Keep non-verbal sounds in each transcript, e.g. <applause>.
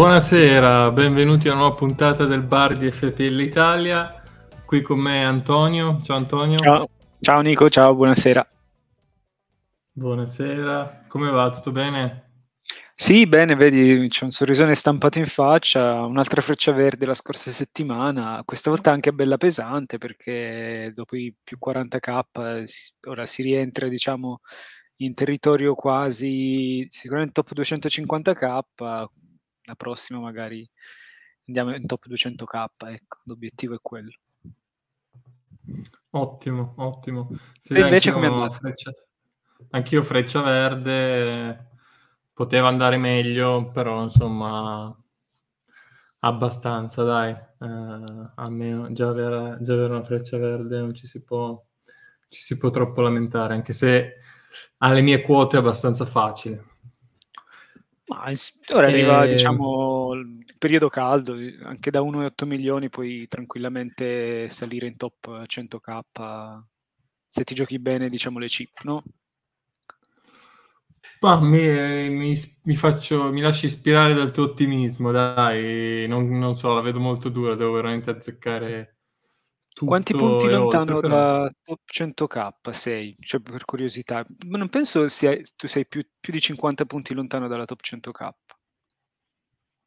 Buonasera, benvenuti a una nuova puntata del bar di FPL Italia. Qui con me Antonio. Ciao Antonio. Ciao, ciao Nico, ciao, buonasera. Buonasera, come va? Tutto bene? Sì, bene, vedi, c'è un sorrisone stampato in faccia, un'altra freccia verde la scorsa settimana, questa volta anche bella pesante perché dopo i più 40k ora si rientra, diciamo, in territorio quasi sicuramente top 250k, la prossima magari andiamo in top 200k, ecco, l'obiettivo è quello. Ottimo, ottimo. Sì, e invece come è andato? Freccia... Anch'io freccia verde, poteva andare meglio, però insomma abbastanza, dai. Eh, almeno già avere, già avere una freccia verde non ci si, può, ci si può troppo lamentare, anche se alle mie quote è abbastanza facile. Ma ora arriva, e... diciamo, il periodo caldo, anche da 1,8 milioni puoi tranquillamente salire in top 100k se ti giochi bene, diciamo, le chip, no? Ma mi, mi, mi, faccio, mi lasci ispirare dal tuo ottimismo, dai, non, non so, la vedo molto dura, devo veramente azzeccare Quanti punti lontano oltre, però... da top 100k sei? Cioè, per curiosità. Ma non penso sia, tu sei più, più, di 50 punti lontano dalla top 100k.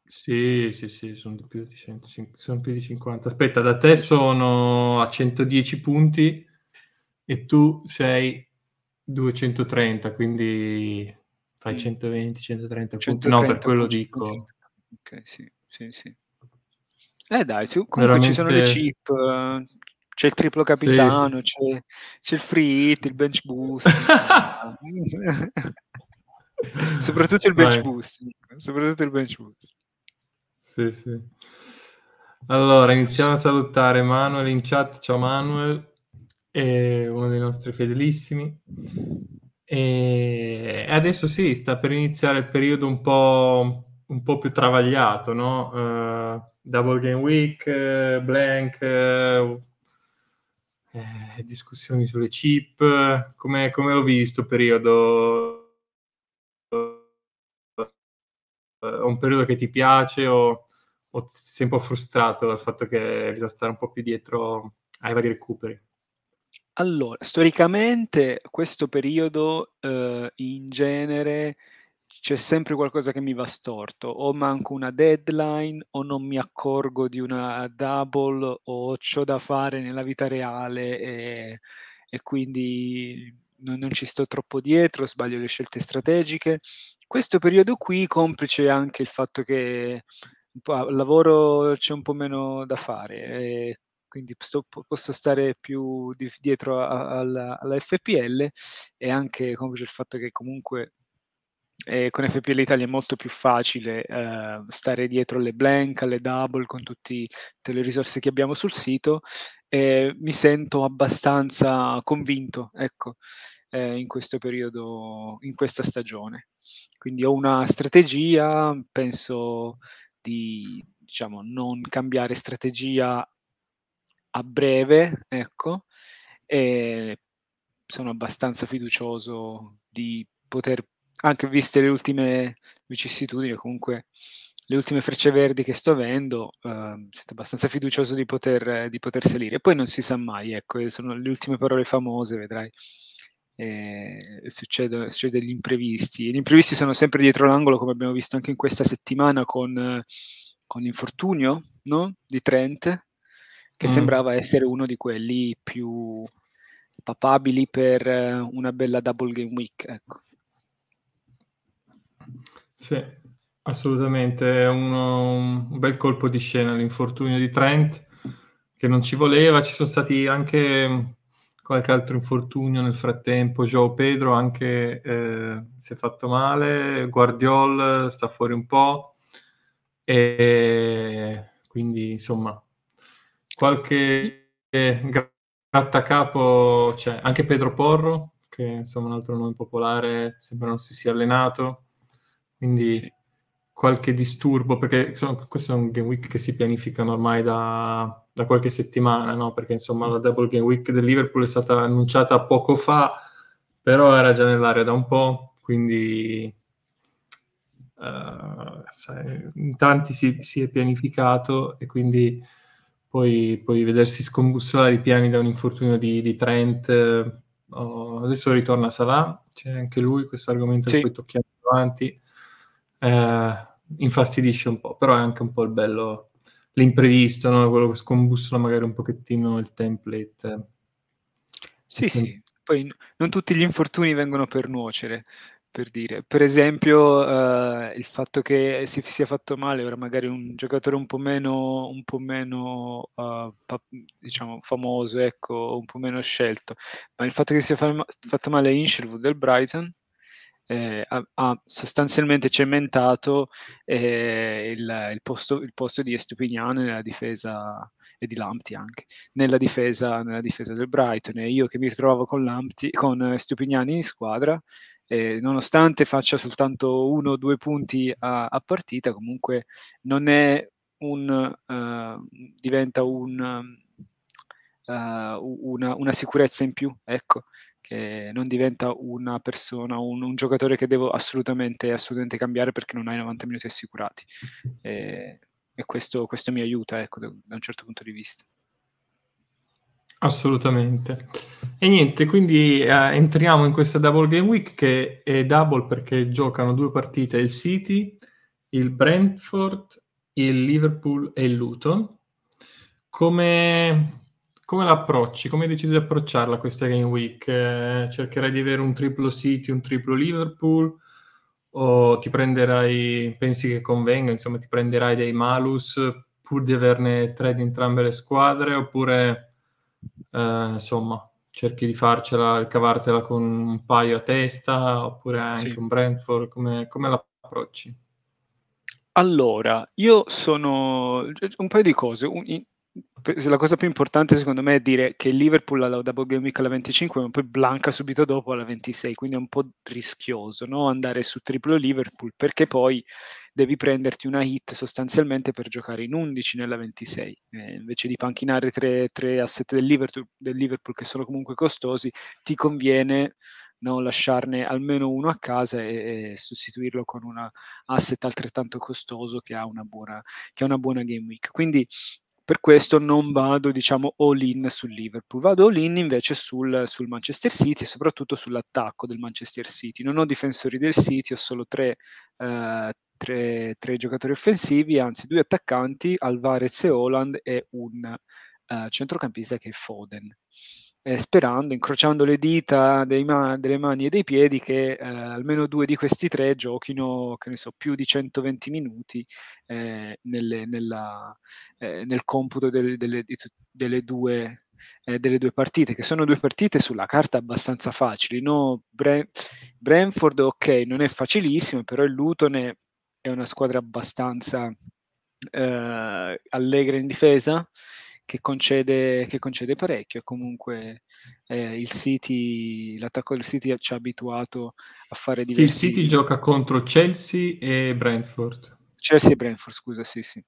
Sì, sì, sì, sono più, di 100, sono più di 50. Aspetta, da te sono a 110 punti e tu sei 230, quindi fai 120, 130 punti. No, per quello dico. Ok, sì, sì, sì. Eh dai, su, comunque Veramente... ci sono le chip, c'è il triplo capitano, sì, sì, C'è, c'è, il free hit, il bench boost. <laughs> soprattutto il bench Vai. boost. Soprattutto il bench boost. Sì, sì. Allora, iniziamo a salutare Manuel in chat. Ciao Manuel, è uno dei nostri fedelissimi. E adesso sì, sta per iniziare il periodo un po', un po più travagliato, no? Uh, Double Game Week, uh, Blank, uh, eh, discussioni sulle chip. Come, come l'ho visto periodo? È un periodo che ti piace o, o sei un po' frustrato dal fatto che bisogna stare un po' più dietro ai vari recuperi? Allora, storicamente questo periodo, ehm, in genere c'è sempre qualcosa che mi va storto, o manco una deadline, o non mi accorgo di una double, o c'ho da fare nella vita reale e e quindi non non ci sto troppo dietro, sbaglio le scelte strategiche. Questo periodo qui, complice anche il fatto che al lavoro c'è un po' meno da fare, quindi sto, posso stare più di, dietro a, alla, alla, FPL e anche complice il fatto che comunque eh, con FPL Italia è molto più facile eh, stare dietro alle blank, alle double con tutte le risorse che abbiamo sul sito e mi sento abbastanza convinto ecco, eh, in questo periodo, in questa stagione. Quindi ho una strategia, penso di diciamo, non cambiare strategia a breve, ecco, e sono abbastanza fiducioso di poter, anche viste le ultime vicissitudini, comunque le ultime frecce verdi che sto avendo, eh, sono abbastanza fiducioso di poter, di poter salire. Poi non si sa mai, ecco, sono le ultime parole famose, vedrai. Eh, succedono, succedono gli imprevisti. Gli imprevisti sono sempre dietro l'angolo, come abbiamo visto anche in questa settimana con, con l'infortunio no? di Trent, che mm. sembrava essere uno di quelli più papabili per una bella double game week. Ecco. Sì, assolutamente, è uno, un bel colpo di scena l'infortunio di Trent, che non ci voleva, ci sono stati anche qualche altro infortunio nel frattempo, Joao Pedro anche eh, si è fatto male, Guardiol sta fuori un po', e quindi insomma qualche grattacapo c'è, anche Pedro Porro, che insomma un altro nome popolare, sembra non si sia allenato, quindi sì. qualche disturbo, perché insomma, questo è un game week che si pianificano ormai da, da qualche settimana, no? perché insomma la double game week del Liverpool è stata annunciata poco fa, però era già nell'area da un po', quindi uh, sai, in tanti si, si, è pianificato e quindi poi, poi vedersi scombussolare i piani da un infortunio di, di Trent, oh, adesso ritorna Salah, c'è anche lui, questo argomento sì. che poi tocchiamo avanti, eh, infastidisce un po', però è anche un po' il bello, l'imprevisto, no? quello che scombussola magari un pochettino il template. Sì, sì, poi non tutti gli infortuni vengono per nuocere, per dire. Per esempio, eh, il fatto che si sia fatto male, ora magari un giocatore un po' meno, un po meno uh, pa- diciamo, famoso, ecco, un po' meno scelto, ma il fatto che si sia fa- fatto male Inshelwood del Brighton, eh, ha, sostanzialmente cementato eh, il, il, posto, il, posto, di Estupinian nella difesa e di Lampti anche nella difesa, nella difesa del Brighton. E io che mi ritrovavo con, Lampti, con Stupinian in squadra eh, nonostante faccia soltanto uno o due punti a, a partita comunque non è un uh, diventa un uh, una, una, sicurezza in più ecco che non diventa una persona, un, un giocatore che devo assolutamente, assolutamente, cambiare perché non hai 90 minuti assicurati. <laughs> E, e questo, questo, mi aiuta, ecco, da, da un certo punto di vista. Assolutamente. E niente, quindi eh, entriamo in questa Double Game Week che è double perché giocano due partite, il City, il Brentford, il Liverpool e il Luton. Come, come l'approcci? Come hai deciso di approcciarla questa Game Week? Eh, cercherai di avere un triplo City, un triplo Liverpool? O ti prenderai, pensi che convenga, insomma, ti prenderai dei malus pur di averne tre di entrambe le squadre? Oppure, eh, insomma, cerchi di farcela, cavartela con un paio a testa? Oppure anche sì. un Brentford? Come, come l'approcci? Allora, io sono un paio di cose. Un, la cosa più importante secondo me è dire che il Liverpool alla Double Game Week alla 25 ma poi blanca subito dopo alla 26 quindi è un po' rischioso no? andare su triplo Liverpool perché poi devi prenderti una hit sostanzialmente per giocare in 11 nella 26 eh, invece di panchinare 3, 3 asset del Liverpool, del Liverpool che sono comunque costosi ti conviene no, lasciarne almeno uno a casa e, e, sostituirlo con un asset altrettanto costoso che ha una buona, che ha una buona game week. Quindi per questo non vado diciamo all in sul Liverpool, vado all in invece sul, sul, Manchester City e soprattutto sull'attacco del Manchester City. Non ho difensori del City, ho solo tre, eh, tre, tre giocatori offensivi, anzi due attaccanti, Alvarez e Holland e un eh, centrocampista che è Foden eh, sperando, incrociando le dita ma- delle mani e dei piedi che eh, almeno due di questi tre giochino, che ne so, più di 120 minuti eh, nelle, nella, eh, nel computo delle, delle, delle due, eh, delle due partite, che sono due partite sulla carta abbastanza facili. No? Bre- Brentford, ok, non è facilissimo, però il Luton è, è una squadra abbastanza eh, allegra in difesa che concede, che concede parecchio e comunque eh, il City, l'attacco del City ci ha abituato a fare diversi... Sì, il City gioca contro Chelsea e Brentford. Chelsea e Brentford, scusa, sì, sì.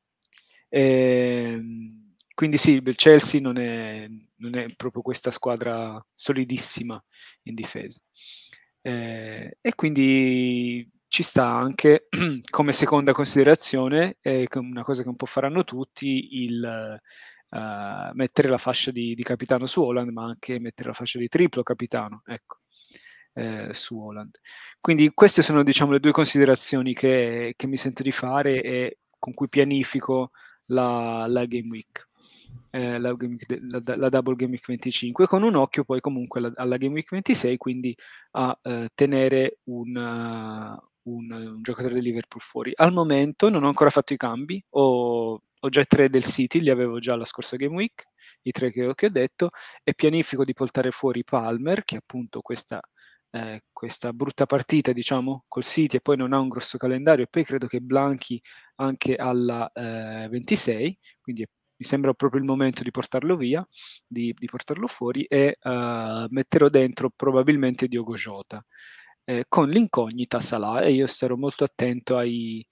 E, ehm, quindi sì, il Chelsea non è, non è, proprio questa squadra solidissima in difesa. Eh, e quindi ci sta anche <clears throat> come seconda considerazione, eh, una cosa che un po' faranno tutti, il, uh, mettere la fascia di, di, capitano su Holland, ma anche mettere la fascia di triplo capitano, ecco, eh, su Holland. Quindi queste sono, diciamo, le due considerazioni che, che mi sento di fare e con cui pianifico la, la Game Week. Eh, la, la, la, Double Game Week 25 con un occhio poi comunque alla, alla Game Week 26 quindi a eh, tenere un, uh, un, un, giocatore del Liverpool fuori al momento non ho ancora fatto i cambi ho ho già tre del City, li avevo già la scorsa Game Week, i tre che, che ho detto, e pianifico di portare fuori Palmer, che appunto questa, eh, questa brutta partita, diciamo, col City e poi non ha un grosso calendario, e poi credo che Blanchi anche alla eh, 26, quindi mi sembra proprio il momento di portarlo via, di, di portarlo fuori, e uh, metterò dentro probabilmente Diogo Jota. Eh, con l'incognita Salah e io starò molto attento ai,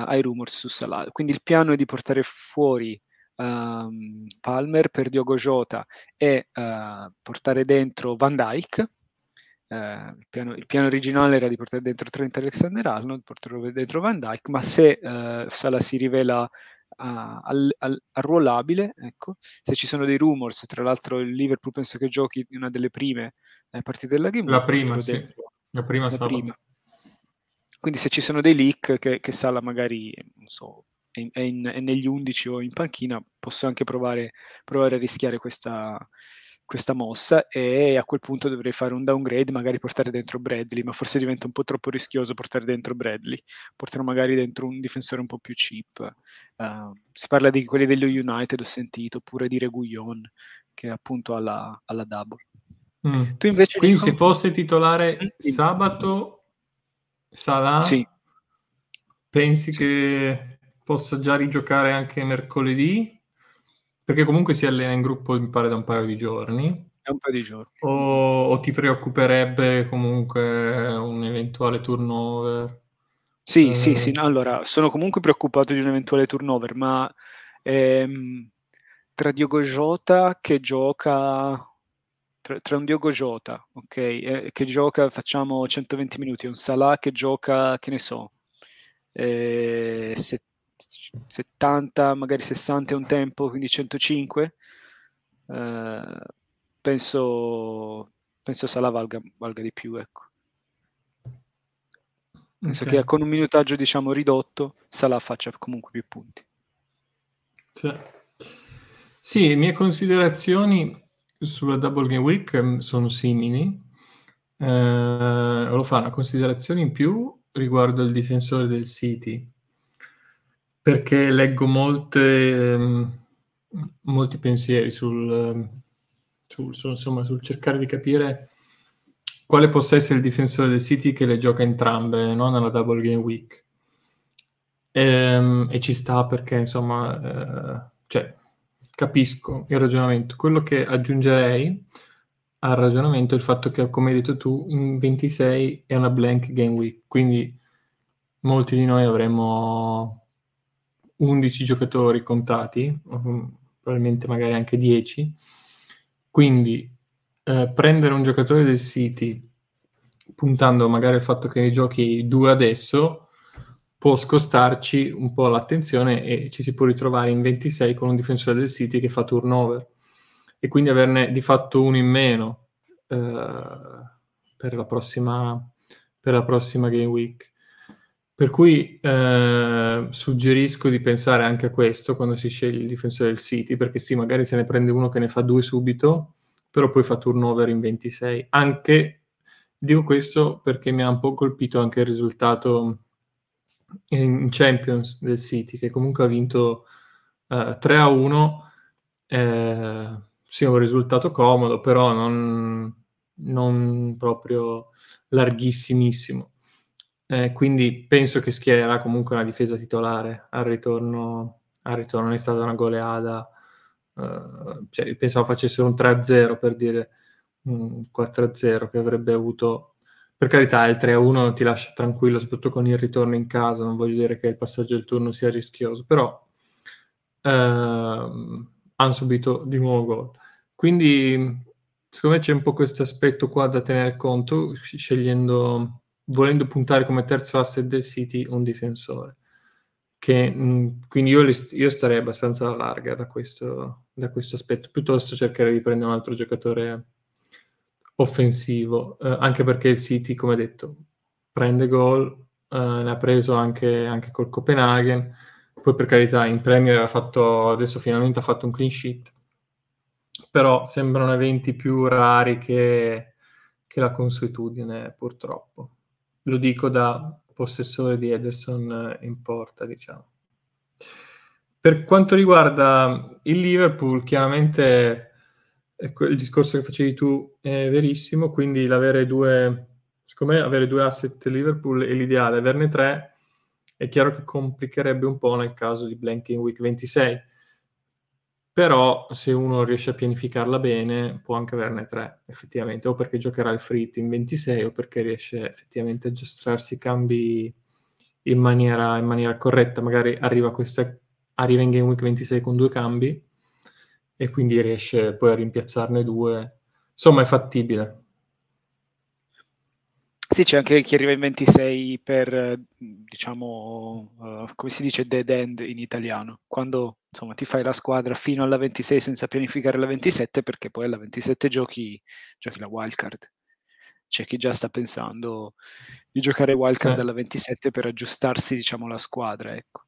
ai rumors su Salah. Quindi il piano è di portare fuori um, Palmer per Diogo Jota e uh, portare dentro Van Dyke eh, il, piano, il, piano, originale era di portare dentro Trent Alexander-Arnold, portare dentro Van Dyke, ma se eh, Salah si rivela arruolabile, ecco. se ci sono dei rumors, tra l'altro il Liverpool penso che giochi una delle prime eh, partite della Game La prima, sì. La prima, la prima. Quindi se ci sono dei leak che, che Sala magari, non so, è, in, è, negli 11 o in panchina, posso anche provare, provare a rischiare questa, questa mossa e a quel punto dovrei fare un downgrade, magari portare dentro Bradley, ma forse diventa un po' troppo rischioso portare dentro Bradley, porterò magari dentro un difensore un po' più cheap. Uh, si parla di quelli dello United, ho sentito, oppure di Reguillon, che è appunto alla, alla double. Mm. Tu invece Quindi dico... se fosse titolare mm. sabato, Salah, sì. pensi sì. che possa già rigiocare anche mercoledì? Perché comunque si allena in gruppo, mi pare, da un paio di giorni. Da un paio di giorni. O, o ti preoccuperebbe comunque un eventuale turnover? Sì, eh... sì, sì. allora, sono comunque preoccupato di un eventuale turnover, ma ehm, tra Diogo Jota che gioca... Tra, tra un Diogo Jota, ok, eh, che gioca, facciamo 120 minuti, un Salah che gioca, che ne so, eh, 70 70, magari 60 è un tempo, quindi 105, eh, penso, penso Sala valga, valga di più. Ecco. Penso okay. che con un minutaggio diciamo ridotto Salah faccia comunque più punti. Sì. sì, mie considerazioni sulla Double Game Week mm, sono simili. Eh, lo fa una considerazione in più riguardo il difensore del City perché leggo molte, ehm, molti pensieri sul, ehm, sul, sul, insomma, sul cercare di capire quale possa essere il difensore del City che le gioca entrambe no? nella Double Game Week. E, ehm, e ci sta perché, insomma, eh, cioè, capisco il ragionamento. Quello che aggiungerei al ragionamento è il fatto che, come hai detto tu, in 26 è una blank game week, quindi molti di noi avremo 11 giocatori contati, probabilmente magari anche 10. Quindi eh, prendere un giocatore del City puntando magari al fatto che ne giochi due adesso può scostarci un po' l'attenzione e ci si può ritrovare in 26 con un difensore del City che fa turnover e quindi averne di fatto uno in meno eh, per, la prossima, per la prossima game week. Per cui eh, suggerisco di pensare anche a questo quando si sceglie il difensore del City, perché sì, magari se ne prende uno che ne fa due subito, però poi fa turnover in 26. Anche, dico questo perché mi ha un po' colpito anche il risultato in Champions del City, che comunque ha vinto eh, 3 a 1. Eh, sì, un risultato comodo, però non, non proprio larghissimissimo eh, quindi penso che schiererà comunque una difesa titolare al ritorno, al ritorno è stata una goleada. Uh, cioè, pensavo facessero un 3-0 per dire un 4-0 che avrebbe avuto per carità il 3-1 ti lascia tranquillo soprattutto con il ritorno in casa non voglio dire che il passaggio del turno sia rischioso però uh, hanno subito di nuovo gol quindi secondo me c'è un po' questo aspetto qua da tenere conto scegliendo volendo puntare come terzo asset del City un difensore. Che, mh, mm, quindi io, io, starei abbastanza alla larga da questo, da questo, aspetto, piuttosto cercherei di prendere un altro giocatore offensivo, eh, anche perché il City, come detto, prende gol, eh, ne ha preso anche, anche col Copenaghen, poi per carità in Premier ha fatto, adesso finalmente ha fatto un clean sheet, però sembrano eventi più rari che, che la consuetudine purtroppo. Lo dico da possessore di Ederson in porta, diciamo. Per quanto riguarda il Liverpool, chiaramente ecco, il discorso che facevi tu è verissimo, quindi l'avere due, secondo avere due asset Liverpool è l'ideale, averne tre è chiaro che complicherebbe un po' nel caso di Blanking Week 26 però se uno riesce a pianificarla bene può anche averne tre effettivamente, o perché giocherà il frit in 26 o perché riesce effettivamente a giostrarsi i cambi in maniera, in maniera corretta, magari arriva, questa, arriva in Game Week 26 con due cambi e quindi riesce poi a rimpiazzarne due, insomma è fattibile. Sì, c'è anche chi arriva in 26 per, diciamo, uh, come si dice dead end in italiano, quando insomma ti fai la squadra fino alla 26 senza pianificare la 27 perché poi alla 27 giochi, giochi la wildcard. C'è chi già sta pensando di giocare wildcard sì. alla 27 per aggiustarsi, diciamo, la squadra, ecco.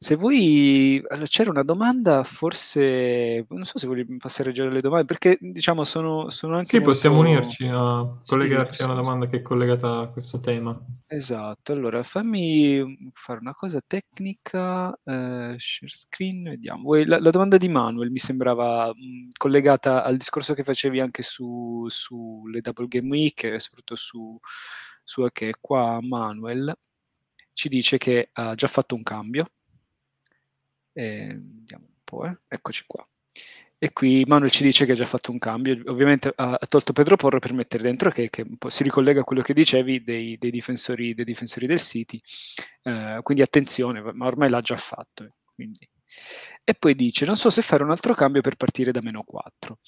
Se vuoi, c'era una domanda, forse, non so se vuoi passare a leggere le domande, perché diciamo sono, sono anche. Sì, molto... possiamo unirci a collegarci sì, a una domanda che è collegata a questo tema. Esatto, allora fammi fare una cosa tecnica, eh, share screen, vediamo. La, la, domanda di Manuel mi sembrava mh, collegata al discorso che facevi anche sulle su Double Game Week soprattutto su, su che qua Manuel ci dice che ha già fatto un cambio. E, vediamo un po', eh. eccoci qua. E qui Manuel ci dice che ha già fatto un cambio, ovviamente ha, ha tolto Pedro Porro per mettere dentro che, che si ricollega a quello che dicevi dei, dei, difensori, dei difensori, del City, eh, quindi attenzione, ma ormai l'ha già fatto. Eh, quindi. E poi dice, non so se fare un altro cambio per partire da meno 4.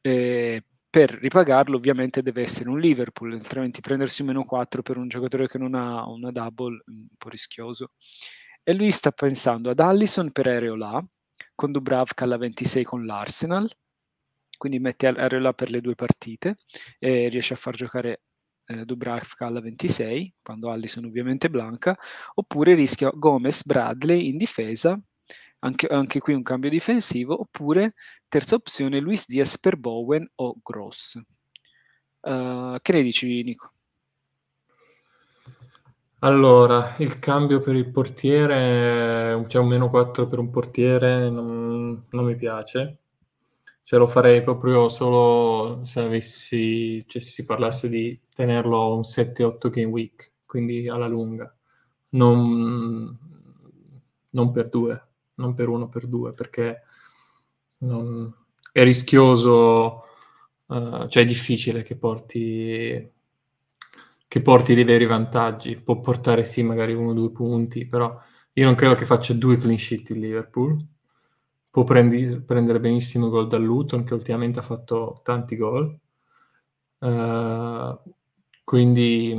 Eh, per ripagarlo ovviamente deve essere un Liverpool, altrimenti prendersi un meno 4 per un giocatore che non ha una double è un po' rischioso. E lui sta pensando ad Allison per Areola, con Dubravka alla 26 con l'Arsenal, quindi mette Areola per le due partite e riesce a far giocare eh, Dubravka alla 26, quando Allison ovviamente blanca, oppure rischia Gomez Bradley in difesa anche, anche, qui un cambio difensivo, oppure terza opzione Luis Diaz per Bowen o Gross. Uh, che ne dici Nico? Allora, il cambio per il portiere, cioè un meno 4 per un portiere, non, non mi piace. Cioè lo farei proprio solo se avessi, cioè si parlasse di tenerlo un 7-8 game week, quindi alla lunga, non, non per due non per uno, per due, perché non... è rischioso, uh, cioè è difficile che porti, che porti dei veri vantaggi. Può portare sì magari uno o due punti, però io non credo che faccia due clean sheet il Liverpool. Può prendi, prendere benissimo gol da Luton, che ultimamente ha fatto tanti gol. Uh, quindi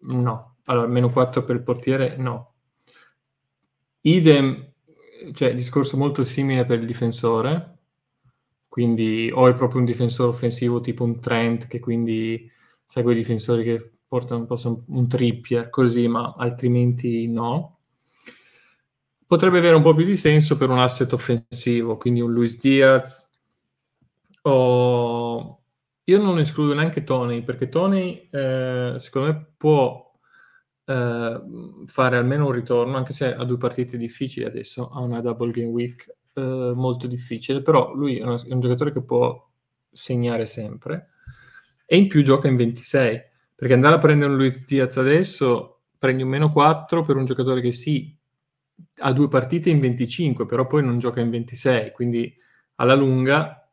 no. Allora, meno 4 per il portiere, no. Idem cioè, discorso molto simile per il difensore, quindi o è proprio un difensore offensivo tipo un Trent che quindi segue i difensori che portano un un trippier così, ma altrimenti no. Potrebbe avere un po' più di senso per un asset offensivo, quindi un Luis Diaz o io non escludo neanche Tony, perché Tony eh, secondo me può fare almeno un ritorno, anche se ha due partite difficili adesso, ha una double game week eh, molto difficile, però lui è, una, è, un giocatore che può segnare sempre e in più gioca in 26, perché andare a prendere un Luiz Diaz adesso prendi un meno 4 per un giocatore che sì, ha due partite in 25, però poi non gioca in 26, quindi alla lunga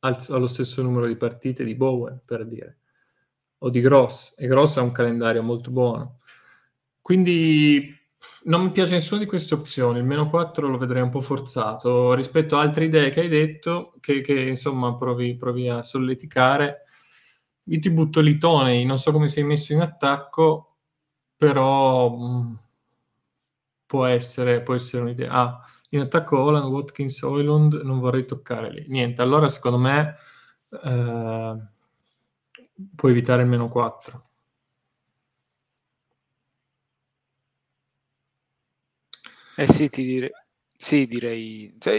ha lo stesso numero di partite di Bowen, per dire, o di Gross, e Gross ha un calendario molto buono. Quindi non mi piace nessuna di queste opzioni, il meno 4 lo vedrei un po' forzato rispetto a altre idee che hai detto, che, che insomma provi, provi, a solleticare. Io ti butto lì Tony, non so come sei messo in attacco, però mh, mm, può, essere, può essere un'idea. Ah, in attacco Holland, Watkins, Oiland, non vorrei toccare lì. Niente, allora secondo me eh, puoi evitare il meno 4. Eh sì, ti direi, sì, direi, cioè,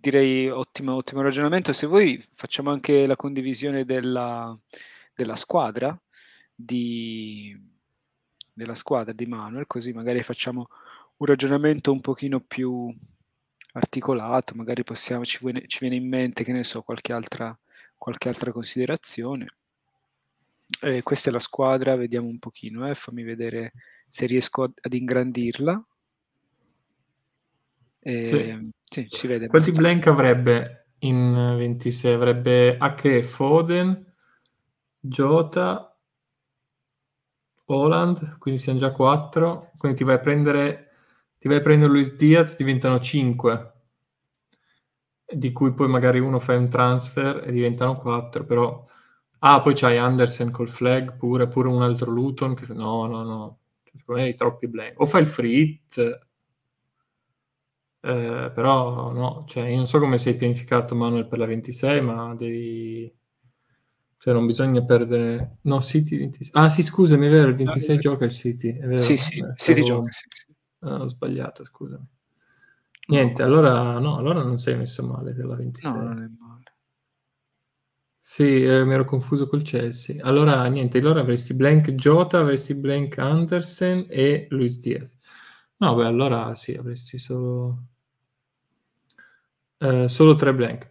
direi ottimo, ottimo ragionamento. Se vuoi facciamo anche la condivisione della, della squadra di, della squadra di Manuel, così magari facciamo un ragionamento un pochino più articolato, magari possiamo, ci, viene, ci viene in mente, che ne so, qualche altra, qualche altra considerazione. Eh, questa è la squadra, vediamo un pochino, eh, fammi vedere se riesco ad ingrandirla. E, sì. sì. si vede. Quanti blank avrebbe in 26? Avrebbe Ake Foden, Jota, Holland, quindi siamo già 4. Quindi ti vai a prendere, ti vai a prendere Luis Diaz, diventano 5 di cui poi magari uno fa un transfer e diventano 4, però Ah, poi c'hai Andersen col flag, pure, pure un altro Luton, che no, no, no, secondo me hai troppi blank. O fai il free hit, eh, però no, cioè, io non so come sei pianificato Manuel per la 26, ma devi... Cioè non bisogna perdere... No, City 26... Ah sì, scusami, è vero, il 26 ah, gioca il City, è vero. Sì, sì, eh, stavo... City gioca, sì. Ah, ho sbagliato, scusami. Niente, allora no, allora non sei messo male per la 26. No, non è male. Sì, eh, mi ero confuso col Chelsea. Allora, niente, allora avresti blank Jota, avresti blank Andersen e Luis Diaz. No, beh, allora sì, avresti solo... Eh, solo tre blank.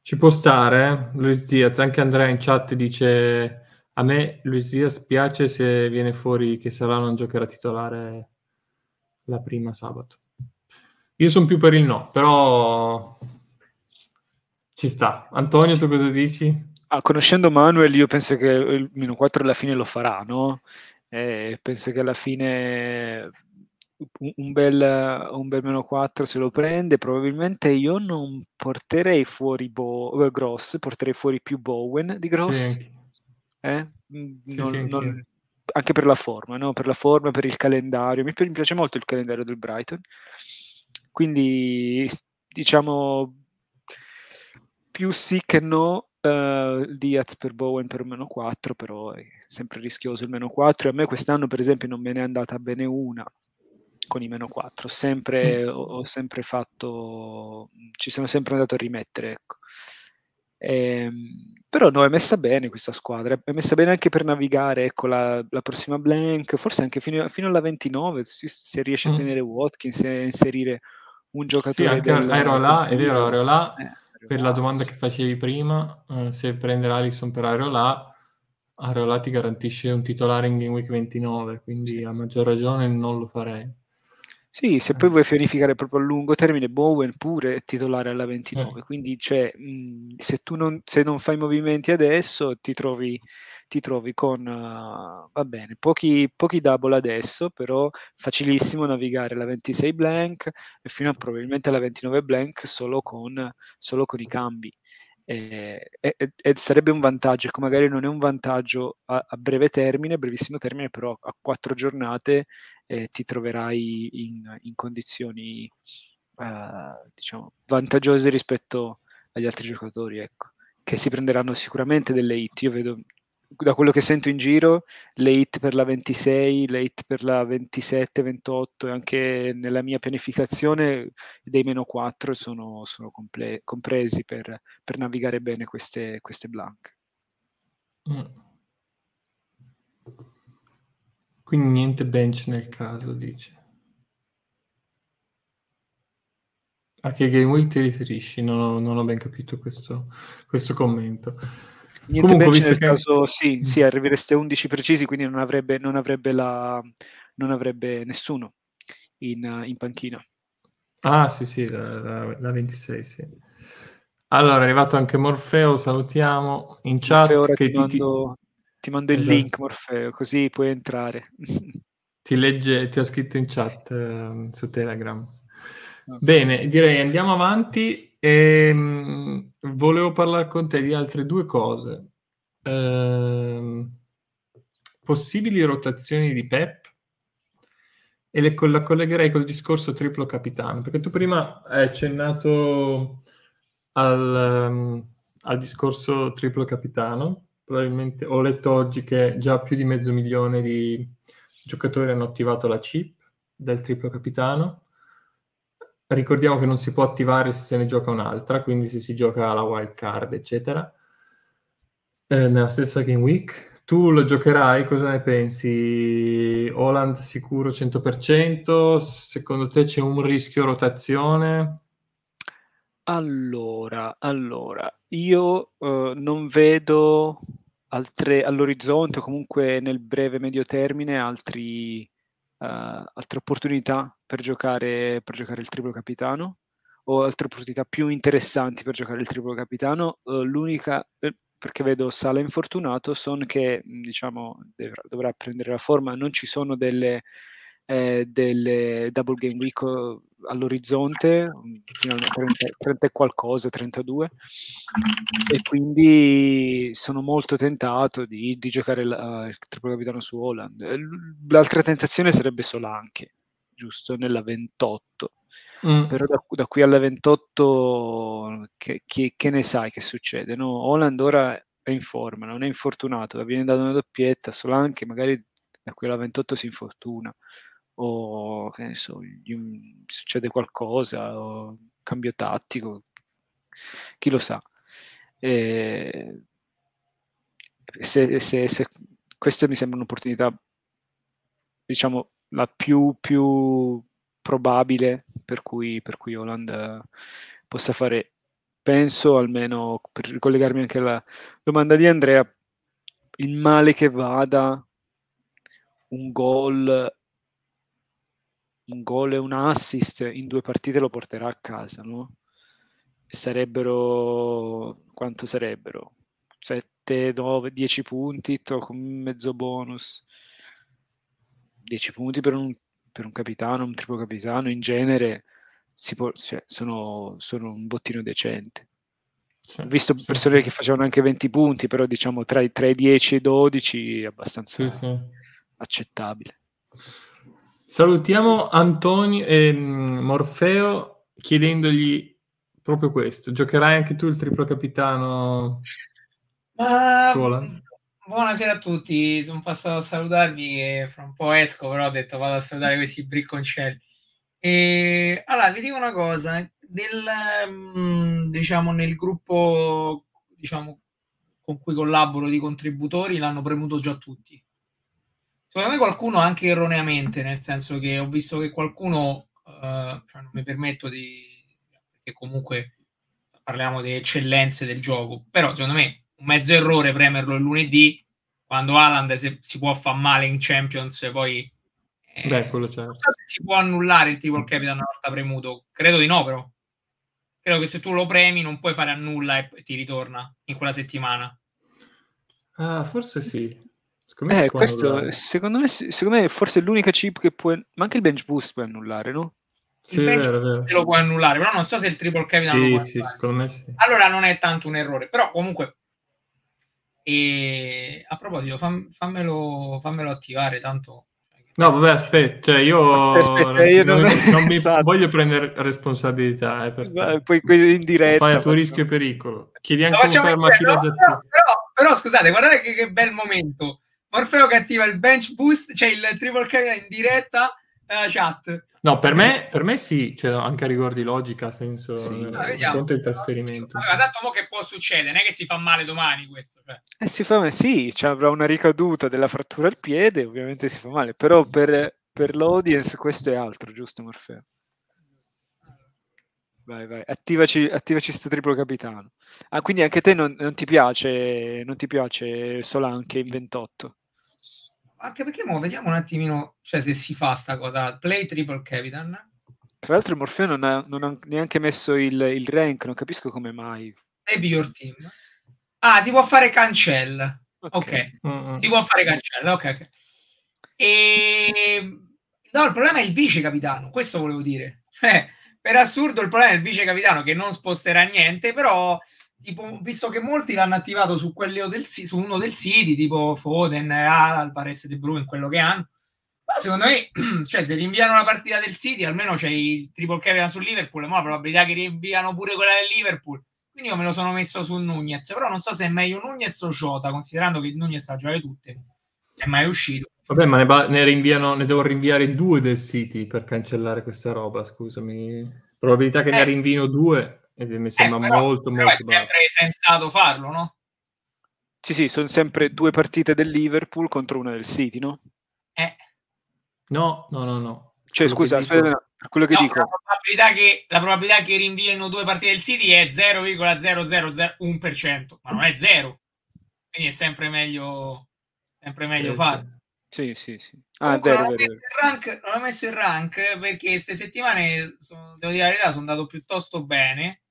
Ci può stare? Luis Diaz. Anche Andrea in chat dice a me Luis Diaz piace se viene fuori che sarà non giocherà titolare la prima sabato. Io sono più per il no, però ci sta. Antonio, tu cosa dici? Ah, conoscendo Manuel, io penso che il meno 4 alla fine lo farà, no? Eh, penso che alla fine un bel, un bel meno 4 se lo prende. Probabilmente io non porterei fuori Bo- eh, Gross, porterei fuori più Bowen di Gross. Sì, eh? Mm, sì, non, sì, non, anche per la forma, no? per la forma, per il calendario. Mi, mi piace molto il calendario del Brighton. Quindi diciamo più sì che no, uh, Diaz per Bowen per meno 4, però è sempre rischioso il meno 4 e a me quest'anno per esempio non me ne è andata bene una con i meno 4, sempre, mm. ho, ho, sempre fatto, ci sono sempre andato a rimettere, ecco. E, ehm, però no, è messa bene questa squadra, è messa bene anche per navigare, ecco, la, la prossima blank, forse anche fino, fino alla 29, se, se riesce mm. a tenere Watkins e inserire un giocatore... Sì, anche del, Aerola, è vero, Aerola... Eh per la domanda che facevi prima, eh, se prendere Alisson per Areola, Areola ti garantisce un titolare in Game Week 29, quindi sì. a maggior ragione non lo farei. Sì, se eh. poi vuoi pianificare proprio a lungo termine, Bowen pure è titolare alla 29, eh. quindi cioè, mh, se tu non, se non fai movimenti adesso ti trovi ti trovi con, uh, va bene, pochi, pochi double adesso, però facilissimo navigare la 26 blank e fino a probabilmente la 29 blank solo con, solo con i cambi. E, e, e, sarebbe un vantaggio, ecco, magari non è un vantaggio a, a breve termine, brevissimo termine, però a quattro giornate eh, ti troverai in, in condizioni uh, diciamo, vantaggiose rispetto agli altri giocatori, ecco, che si prenderanno sicuramente delle hit. Io vedo da quello che sento in giro, le hit per la 26, le hit per la 27, 28 e anche nella mia pianificazione dei meno 4 sono, sono comple- compresi per, per, navigare bene queste, queste blanche. Mm. Quindi niente bench nel caso, dice. A che game week ti riferisci? Non ho, non ho ben capito questo, questo commento. Niente Comunque, bench nel che... caso, sì, mm. sì, arrivereste a 11 precisi, quindi non avrebbe, non avrebbe, la, non avrebbe nessuno in, in, panchina. Ah, sì, sì, la, la, la, 26, sì. Allora, è arrivato anche Morfeo, salutiamo in chat. Morfeo, ora ti, mando, ti mando esatto. il link, Morfeo, così puoi entrare. <laughs> ti legge, ti ho scritto in chat uh, su Telegram. Okay. Bene, direi andiamo avanti e, ehm, volevo parlare con te di altre due cose. Eh, possibili rotazioni di Pep e le, la collegherei col discorso triplo capitano, perché tu prima hai accennato al, um, al discorso triplo capitano. Probabilmente ho letto oggi che già più di mezzo milione di giocatori hanno attivato la chip del triplo capitano Ricordiamo che non si può attivare se se ne gioca un'altra, quindi se si gioca la wild card, eccetera, eh, nella stessa game week. Tu lo giocherai, cosa ne pensi? Holland sicuro 100%? Secondo te c'è un rischio rotazione? Allora, allora io uh, non vedo altre, all'orizzonte o comunque nel breve medio termine altri, altre opportunità per giocare, per giocare il triplo capitano o altre opportunità più interessanti per giocare il triplo capitano. Uh, l'unica, eh, perché vedo Sala infortunato, Son che diciamo dovrà, dovrà, prendere la forma, non ci sono delle, eh, delle double game week all'orizzonte, fino a 30, 30 e qualcosa, 32, e quindi sono molto tentato di, di giocare la, il triplo capitano su Holland. L'altra tentazione sarebbe Solanche, giusto, nella 28. Mm. Però da, da, qui alla 28 che, che, che, ne sai che succede? No? Holland ora è in forma, non è infortunato, viene data una doppietta, Solanche magari da qui alla 28 si infortuna o che ne so, gli succede qualcosa, o cambio tattico, chi lo sa. E se, se, se, questa mi sembra un'opportunità, diciamo, la più, più probabile per cui, per cui Holland possa fare, penso almeno per ricollegarmi anche alla domanda di Andrea, il male che vada un gol un gol e un assist in due partite lo porterà a casa, no? Sarebbero quanto sarebbero? 7, 9, 10 punti con mezzo bonus. 10 punti per un, per un capitano, un triplo capitano in genere può, cioè, sono, sono, un bottino decente. Sì, Ho visto sì, persone sì. che facevano anche 20 punti, però diciamo tra i, tra i 10 e i 12 è abbastanza accettabile. Salutiamo Antonio e mm, Morfeo chiedendogli proprio questo. Giocherai anche tu il triplo capitano? Uh, buonasera a tutti, sono passato a salutarvi e fra un po' esco, però ho detto vado a salutare questi bricconcelli. E, allora, vi dico una cosa, nel, mm, diciamo, nel gruppo diciamo, con cui collaboro di contributori l'hanno premuto già tutti Secondo me qualcuno anche erroneamente, nel senso che ho visto che qualcuno, uh, cioè non mi permetto di... perché comunque parliamo di eccellenze del gioco, però secondo me un mezzo errore premerlo il lunedì, quando Alan si può far male in Champions, poi... Eh, Beh, quello certo. Si può annullare il triple capital una volta premuto? Credo di no, però. Credo che se tu lo premi non puoi fare a nulla e ti ritorna in quella settimana. Ah, forse sì. Secondo me, eh, questo, secondo, me, secondo me forse è l'unica chip che può... Ma anche il bench boost puoi annullare, no? Sì, il bench vero, vero. lo puoi annullare, però non so se il triple capital sì, lo sì, secondo me sì. Allora non è tanto un errore, però comunque... E a proposito, fam, fammelo, fammelo attivare, tanto... No, vabbè, aspetta, cioè io, <laughs> aspetta, non, io non, non, <laughs> non mi esatto. voglio prendere responsabilità. Eh, esatto, poi in diretta. Fai a tuo rischio e pericolo. Chiedi anche conferma a chi l'ha già però, però, però, scusate, guardate che, che bel momento Morfeo che attiva il bench boost, cioè il triple carry in diretta nella chat. No, per me, per me sì, cioè, anche a rigor di logica, senso sì. eh, conto il trasferimento. Allora, tanto mo che può succedere, non è che si fa male domani questo. Cioè. Eh, si fa male, sì, cioè, avrà una ricaduta della frattura al piede, ovviamente si fa male, però per, per l'audience questo è altro, giusto Morfeo? Vai, vai, attivaci, attivaci sto triplo capitano. Ah, quindi anche te non, non ti piace, non ti piace Solanche in 28? Anche perché mo vediamo un attimino cioè, se si fa sta cosa. Play triple capitan. Tra l'altro Morfeo non ha, non ha neanche messo il, il, rank, non capisco come mai. Save your team. Ah, si può fare cancella. Ok. okay. Mm-hmm. Si può fare cancella, ok. ok. E... No, il problema è il vice capitano, questo volevo dire. <laughs> Cioè, per assurdo il problema è il vice capitano che non sposterà niente, però tipo, visto che molti l'hanno attivato su, del, su uno del City, tipo Foden, Alvarez, De Bruyne, quello che hanno, ma secondo me, <clears throat> cioè, se rinviano la partita del City, almeno c'è il triple che aveva sul Liverpool, ma la probabilità che rinviano pure quella del Liverpool. Quindi io me lo sono messo su Nunez, però non so se è meglio Nunez o Jota, considerando che Nunez ha giocate tutte. È mai uscito. Vabbè, ma ne, ba- ne, rinviano, ne devo rinviare due del City per cancellare questa roba, scusami. Probabilità che eh. ne rinvino due ed mi sembra eh, però, molto, però molto è sempre sensato farlo, no? Sì, sì, sono sempre due partite del Liverpool contro una del City, no? Eh. No, no, no, no. Cioè, quello scusa, aspetta, dico... per quello che no, dico. La probabilità che, la probabilità che rinviino due partite del City è 0,0001%, ma non è zero. Quindi è sempre meglio, sempre meglio eh, farlo. Sì, sì, sì. Ah, vero, non, ho vero, rank, non, ho messo il rank perché queste settimane, sono, devo dire la verità, sono andato piuttosto bene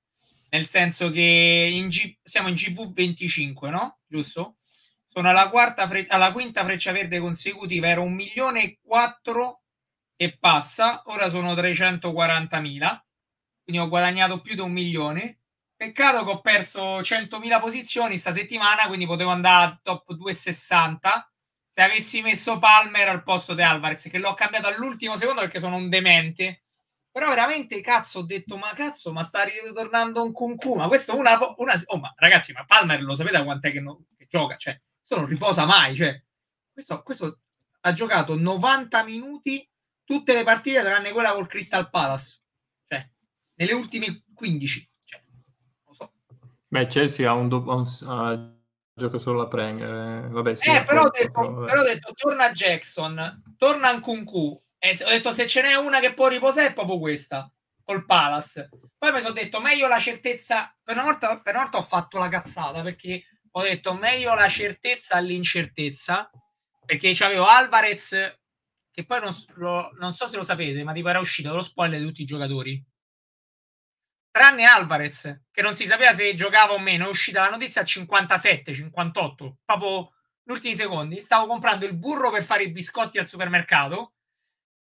nel senso che in G, siamo in GV25, no? Giusto? Sono alla, quarta fre- alla quinta freccia verde consecutiva, ero un milione e quattro e passa, ora sono 340.000, quindi ho guadagnato più di un milione. Peccato che ho perso 100.000 posizioni sta settimana, quindi potevo andare a top 260 se avessi messo Palmer al posto di Alvarez, che l'ho cambiato all'ultimo secondo perché sono un demente. Però veramente, cazzo, ho detto, ma cazzo, ma sta ritornando un Kunku, ma questo una... una oh, ma ragazzi, ma Palmer lo sapete quant'è che, no, che gioca? Cioè, questo non riposa mai, cioè, questo, questo ha giocato 90 minuti tutte le partite tranne quella col Crystal Palace. Cioè, nelle ultime 15. Cioè, lo so. Beh, Chelsea ha un, do- un uh, gioca solo la Premier. Eh. Vabbè, sì, eh, però, ho detto, però, però ho detto, torna Jackson, torna Nkunku. Ho detto, se ce n'è una che può riposare è proprio questa, col Palace. Poi mi sono detto, meglio la certezza. Per una, volta, per una volta ho fatto la cazzata, perché ho detto, meglio la certezza all'incertezza, perché c'avevo Alvarez, che poi non, lo, non so se lo sapete, ma tipo era uscito lo spoiler di tutti i giocatori tranne Alvarez, che non si sapeva se giocava o meno, è uscita la notizia a 57, 58, proprio gli ultimi secondi. Stavo comprando il burro per fare i biscotti al supermercato.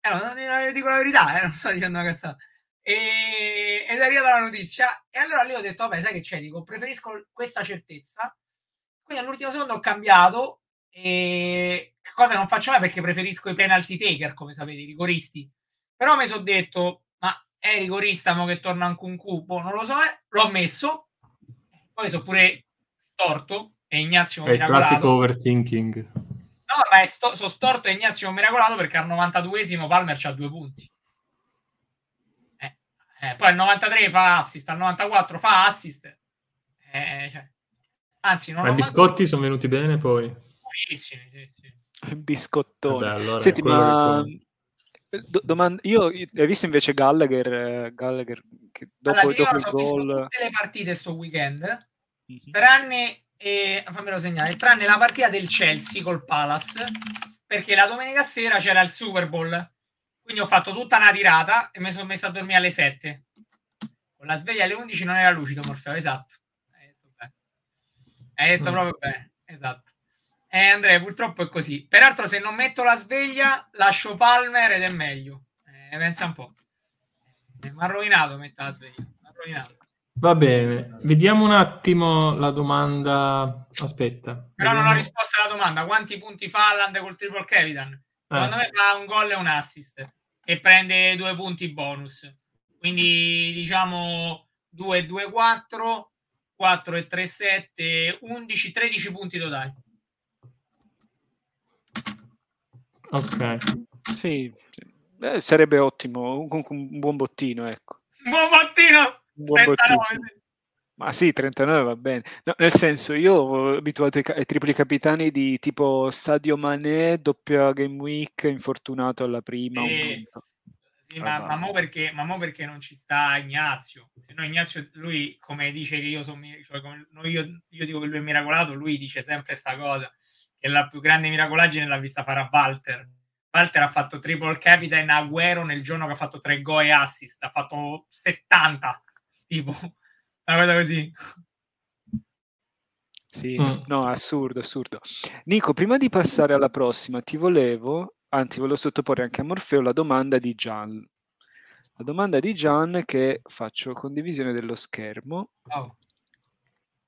Eh, non, non dico la verità, eh, non sto dicendo una cazzata. E, ed è arrivata la notizia. E allora lì ho detto, vabbè, sai che c'è? Dico, preferisco questa certezza. Quindi all'ultimo secondo ho cambiato. E cosa non faccio mai perché preferisco i penalty taker, come sapete, i rigoristi. Però mi sono detto, è rigorista mo che torna anche un cubo, non lo so, eh. l'ho messo. Poi sono pure storto e Ignazio È il classico overthinking. No, ma sto, sono storto e Ignazio miracolato perché al 92esimo Palmer c'ha due punti. Eh, eh, poi al 93 fa assist, al 94 fa assist. Eh, cioè. Anzi, non ma i biscotti sono venuti bene poi. Buonissimi, sì, sì. Biscottoni. Vabbè, allora Senti, ma... Che domanda, io hai visto invece Gallagher, Gallagher che dopo, allora, dopo il gol tutte le partite sto weekend mm-hmm. tranne eh, fammelo segnare tranne la partita del Chelsea col Palace perché la domenica sera c'era il Super Bowl quindi ho fatto tutta una tirata e mi sono messo a dormire alle 7 con la sveglia alle 11 non era lucido Morfeo esatto hai detto bene hai detto mm. proprio bene esatto eh, Andrea, purtroppo è così. Peraltro, se non metto la sveglia, lascio Palmer ed è meglio. Eh, pensa un po'. Eh, mi ha rovinato metà la sveglia. Rovinato. Va bene, vediamo un attimo la domanda. Aspetta. Però vediamo... non ho risposto alla domanda. Quanti punti fa Alland col triple capitan? Secondo eh. me fa un gol e un assist e prende due punti bonus. Quindi diciamo 2, 2, 4, 4 e 3, 7, 11, 13 punti totali. Ok. Sì, eh, sarebbe ottimo, un, un, buon bottino, ecco. Un buon bottino! Buon 39, bottino. Ma sì, 39 va bene. No, nel senso, io ho abituato ai, ai, tripli capitani di tipo Sadio Mané, doppia game week, infortunato alla prima. E... Sì, ma, ma, mo perché, ma mo perché non ci sta Ignazio? Se no Ignazio, lui come dice che io sono... Cioè, come, no, io, io dico che lui è miracolato, lui dice sempre questa cosa che la più grande miracolaggine l'ha vista fare a Walter. Walter ha fatto triple capita in Agüero nel giorno che ha fatto tre gol e assist, ha fatto 70, tipo, una cosa così. Sì, mm. no, assurdo, assurdo. Nico, prima di passare alla prossima, ti volevo, anzi, volevo sottoporre anche a Morfeo la domanda di Gian. La domanda di Gian che faccio condivisione dello schermo. Oh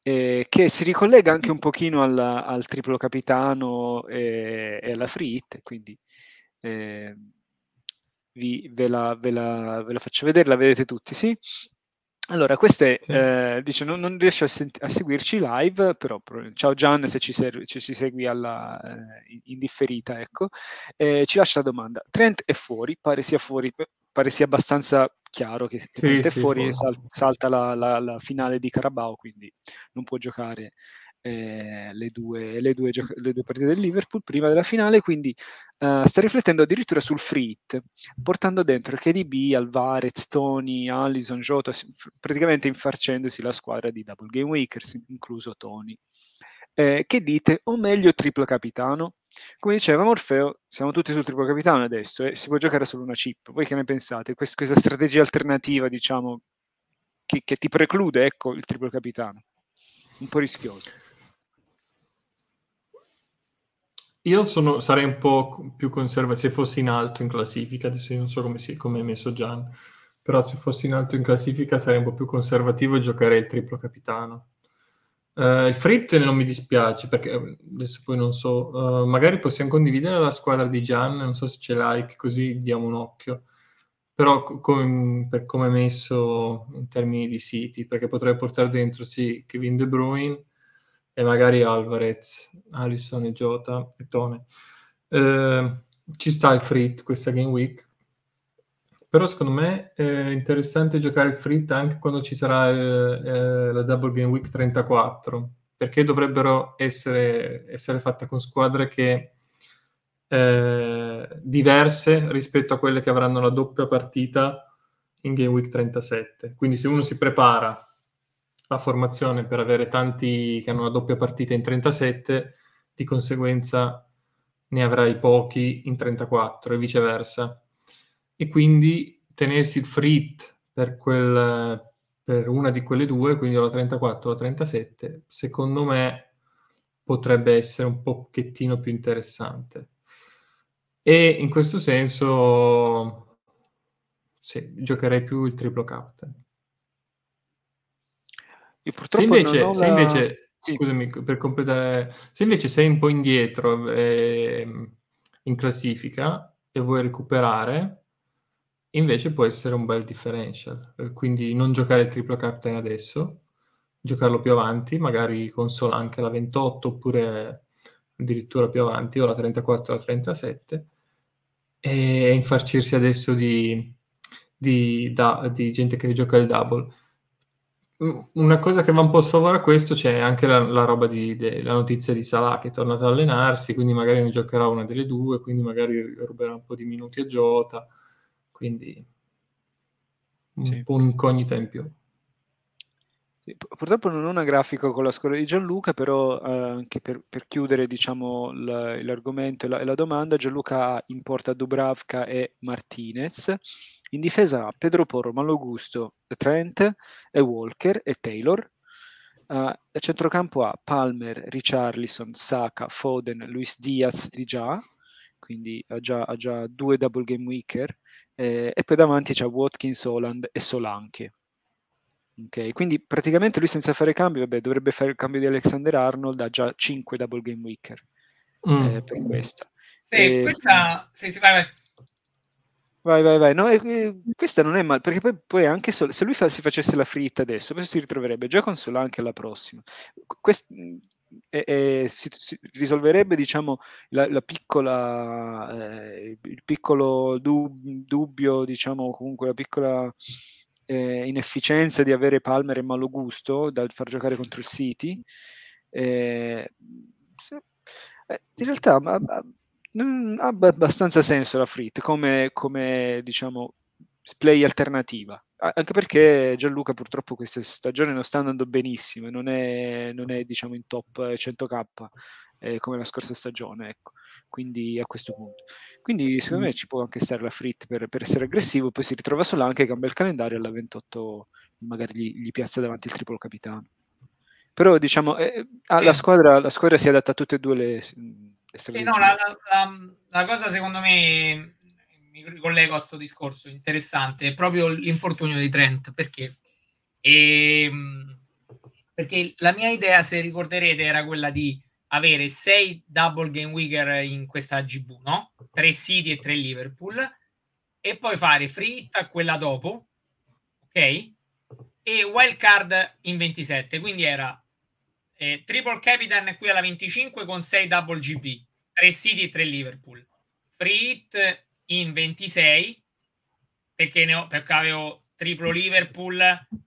eh, che si ricollega anche un pochino al, al triplo capitano e, e, alla free hit, quindi eh, vi, ve, la, ve, la, ve, la, faccio vedere, la vedete tutti, sì? Allora, queste sì. eh, dice non, non riesce a, sent- a, seguirci live, però ciao Gian se ci, ser- ci, ci segui alla, eh, in differita, ecco, eh, ci lascia la domanda. Trent è fuori, pare sia fuori, pare sia abbastanza chiaro che, che sì, Trent è sì, fuori, sal- salta la, la, la, finale di Carabao, quindi non può giocare eh, le, due, le, due gioc- le, due, partite del Liverpool prima della finale, quindi uh, sta riflettendo addirittura sul free hit, portando dentro KDB, Alvarez, Tony, Allison, Jota, praticamente infarcendosi la squadra di Double Game Weekers, incluso Tony. Eh, che dite? O meglio triplo capitano? Come diceva Morfeo, siamo tutti sul triplo capitano adesso e eh? si può giocare solo una chip. Voi che ne pensate? Quest- questa strategia alternativa, diciamo, che, che ti preclude, ecco, il triplo capitano. Un po' rischioso. Io sono, sarei un po' più conservativo se fossi in alto in classifica, adesso io non so come, si, come è messo Gian, però se fossi in alto in classifica sarei un po' più conservativo e giocherei il triplo capitano. Uh, il Frit non mi dispiace perché eh, adesso poi non so, uh, magari possiamo condividere la squadra di Gian, non so se ce l'hai, così diamo un occhio. Però com- per come è messo in termini di siti, perché potrebbe portare dentro sì Kevin De Bruyne e magari Alvarez, Alisson e Jota e Tone. Uh, ci sta il Frit questa game week, però secondo me è interessante giocare il Frit anche quando ci sarà eh, eh, la Double Game Week 34, perché dovrebbero essere, essere fatte con squadre che eh, diverse rispetto a quelle che avranno la doppia partita in Game Week 37. Quindi se uno si prepara la formazione per avere tanti che hanno la doppia partita in 37, di conseguenza ne avrai pochi in 34 e viceversa e quindi tenersi il frit per, quel, per una di quelle due, quindi la 34 o la 37, secondo me potrebbe essere un pochettino più interessante. E in questo senso sì, giocherei più il triplo captain. Se invece, se invece sì. scusami, per completare, se invece sei un po' indietro eh, in classifica e vuoi recuperare, Invece può essere un bel differential, eh, quindi non giocare il triplo captain adesso, giocarlo più avanti, magari con solo anche la 28 oppure addirittura più avanti, o la 34 o la 37, e infarcirsi adesso di, di, da, di gente che gioca il double. Una cosa che va un po' a sfavore a questo c'è anche la, la roba di, de, la notizia di Salah che è tornato ad allenarsi, quindi magari ne giocherà una delle due, quindi magari ruberà un po' di minuti a Giota quindi un sì. po' un'incognita in più. Sì, purtroppo non ho una grafica con la scuola di Gianluca, però eh, anche per, per, chiudere diciamo, l'argomento e la, e la, domanda, Gianluca importa Dubravka e Martinez. In difesa ha Pedro Porro, Malogusto, Trent e Walker e Taylor. Uh, a centrocampo ha Palmer, Richarlison, Saka, Foden, Luis Diaz di già, quindi ha già, ha già due double game weaker eh, e poi davanti c'è Watkins, Holland e Solanche. Okay, quindi praticamente lui senza fare cambi, vabbè, dovrebbe fare il cambio di Alexander Arnold, ha già 5 double game weaker mm. eh, per questo. Sì, e, questa... Sì, sì, vai, vai. Vai, vai, vai. No, eh, questa non è male, perché poi, poi anche so, se lui fa, si facesse la fritta adesso, poi si ritroverebbe già con Solanche alla prossima. Quest, e, e si, si, risolverebbe diciamo la, la piccola eh, il piccolo dub, dubbio diciamo comunque la piccola eh, inefficienza di avere Palmer e Malo Gusto dal far giocare contro il City eh, eh in realtà ha, ha, abbastanza senso la Frit come, come diciamo play alternativa anche perché Gianluca purtroppo questa stagione non sta andando benissimo, non è, non è diciamo in top 100k eh, come la scorsa stagione, ecco. quindi a questo punto. Quindi secondo me ci può anche stare la Frit per, per essere aggressivo, poi si ritrova solo anche cambia il calendario alla 28, magari gli, gli piazza davanti il triplo capitano. Però diciamo, eh, ah, la, squadra, la, squadra, si adatta a tutte e due le, strategie. no, la, la, la cosa secondo me mi ricollego a questo discorso interessante, è proprio l'infortunio di Trent, perché? E, ehm, perché la mia idea, se ricorderete, era quella di avere sei double game weaker in questa GV, no? Tre City e tre Liverpool, e poi fare free hit a quella dopo, ok? E wild card in 27, quindi era eh, triple capitan qui alla 25 con 6 double GV, 3 City e 3 Liverpool. Free hit in 26 perché, ne ho, perché avevo triplo Liverpool,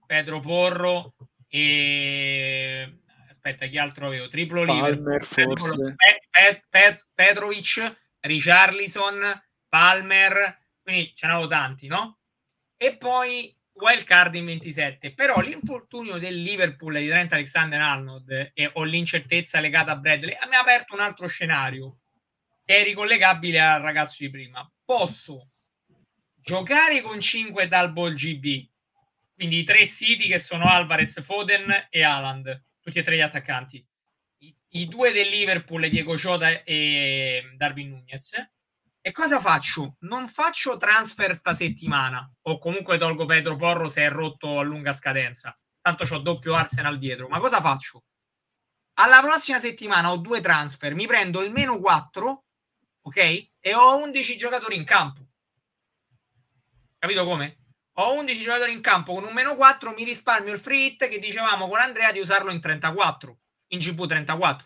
Pedro Porro e aspetta chi altro avevo triplo Palmer, Liverpool, Pe- Pe- Pe- Petrovic, Richarlison, Palmer, quindi ce n'avevo tanti, no? E poi wild card in 27, però l'infortunio del Liverpool di Trent Alexander-Arnold e ho l'incertezza legata a Bradley mi ha aperto un altro scenario che è ricollegabile al ragazzo di prima posso giocare con 5 dal ball GB, quindi i tre siti che sono Alvarez, Foden e Haaland, tutti e tre gli attaccanti. i due del Liverpool, Diego Jota e Darwin Nunez. E cosa faccio? Non faccio transfer sta settimana, o comunque tolgo Pedro Porro se è rotto a lunga scadenza. Tanto ho doppio Arsenal dietro. Ma cosa faccio? Alla prossima settimana ho due transfer, mi prendo il meno 4, ok? E ho 11 giocatori in campo. Capito come? Ho 11 giocatori in campo con un meno 4, mi risparmio il free hit che dicevamo con Andrea di usarlo in 34, in GV34.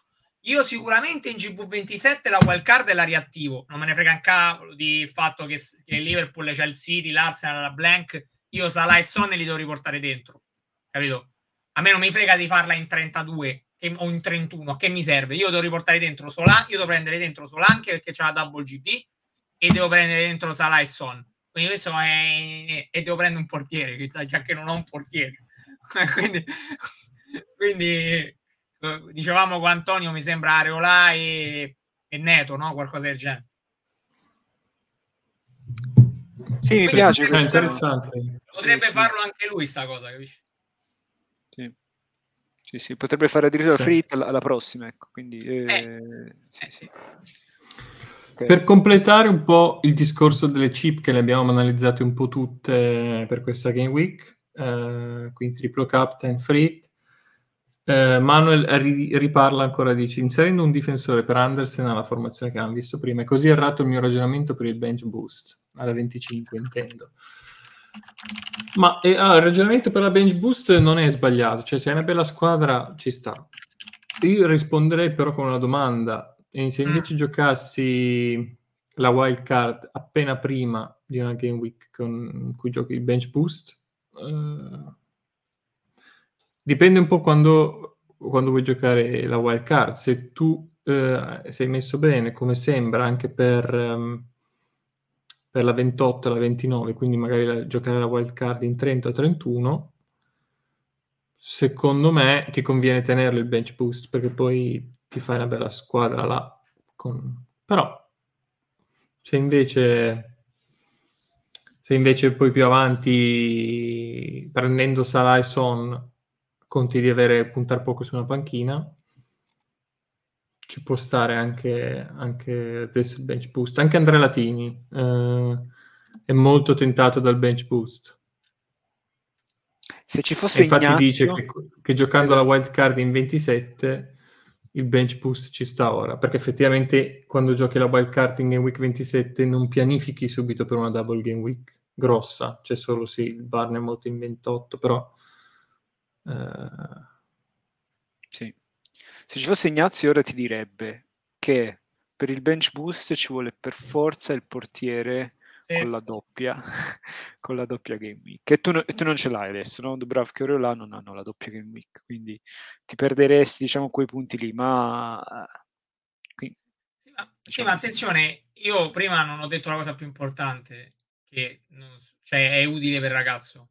Io sicuramente in GV27 la wild card la riattivo. Non me ne frega un cavolo di fatto che, che Liverpool c'è il City, l'Arsenal, la Blank. Io Salah e Son li devo riportare dentro. Capito? A me non mi frega di farla in 32 che, o in 31. Che mi serve? Io devo riportare dentro Solan. Io devo prendere dentro Solanche perché c'ha la double GD e devo prendere dentro Salah e Son. Quindi questo è... E devo prendere un portiere, già che non ho un portiere. <laughs> quindi, quindi dicevamo con Antonio mi sembra Areola e, e Neto, no? Qualcosa del genere. Sì, mi piace. È interessante. Potrebbe sì, farlo sì. anche lui, sta cosa, capisci? Sì. Sì, sì, potrebbe fare addirittura sì. free alla, alla prossima, ecco. Quindi, eh, eh, sì, sì. Okay. Per completare un po' il discorso delle chip che le abbiamo analizzate un po' tutte per questa Game Week, eh, quindi Triplo Captain, Free, eh, Manuel ri- riparla ancora, dice, inserendo un difensore per Andersen alla formazione che abbiamo visto prima, è così errato il mio ragionamento per il bench boost, alla 25 intendo. Ma eh, allora, il ragionamento per la bench boost non è sbagliato, cioè se è una bella squadra ci sta. Io risponderei però con una domanda, e se invece mm. giocassi la wild card appena prima di una game week con cui giochi il bench boost, eh, Dipende un po' quando, quando vuoi giocare la wild card. Se tu eh, sei messo bene, come sembra, anche per, um, per la 28 e la 29, quindi magari la, giocare la wild card in 30 o 31, secondo me ti conviene tenerlo il bench boost perché poi ti fai una bella squadra là. Con... Però se invece se invece poi più avanti prendendo Salah e Son conti di avere, puntare poco su una panchina, ci può stare anche, anche adesso il bench boost. Anche Andrea Latini eh, è molto tentato dal bench boost. Se ci fosse infatti Ignazio... dice che, che giocando esatto. la wild card in 27 il bench boost ci sta ora, perché effettivamente quando giochi la wild card in game week 27 non pianifichi subito per una double game week grossa, c'è solo sì il Barnemouth in 28, però Uh, sì. Se ci fosse Ignazio ora ti direbbe che per il bench boost ci vuole per forza il portiere sì. con la doppia <laughs> con la doppia game week e tu, no, e tu non ce l'hai adesso no? Dubravka e Oriola non hanno la doppia game week quindi ti perderesti diciamo quei punti lì ma, quindi, sì, ma, diciamo sì, ma attenzione io prima non ho detto la cosa più importante che non, cioè, è utile per il ragazzo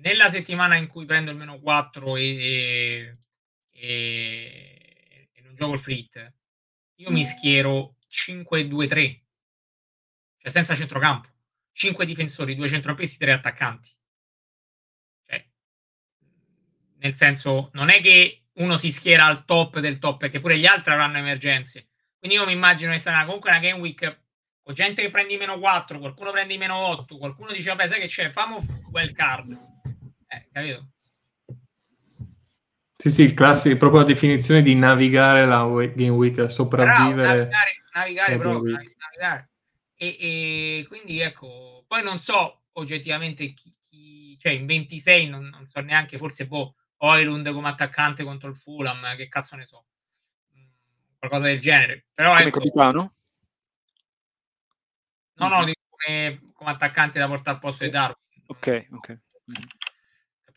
nella settimana in cui prendo il meno 4 e, e, e non gioco il frit, io mi schiero 5-2-3, cioè senza centrocampo. 5 difensori, 2 centrocampisti, 3 attaccanti. Cioè, nel senso, non è che uno si schiera al top del top, perché pure gli altri avranno emergenze. Quindi io mi immagino che sarà comunque una game week con gente che prende i meno 4, qualcuno prende i meno 8, qualcuno dice, vabbè, sai che c'è, famo wild card eh, capito? Sì, sì, il classico, proprio la definizione di navigare la Game Week, sopravvivere. Bravo, navigare, navigare proprio, navigare. E, e, quindi ecco, poi non so oggettivamente chi, chi cioè in 26 non, non, so neanche, forse boh, Oilund come attaccante contro il Fulham, che cazzo ne so. Mm, qualcosa del genere. Però, come ecco, capitano? No, no, come, come attaccante da portare al posto di Darwin. Ok, ok. Mm-hmm.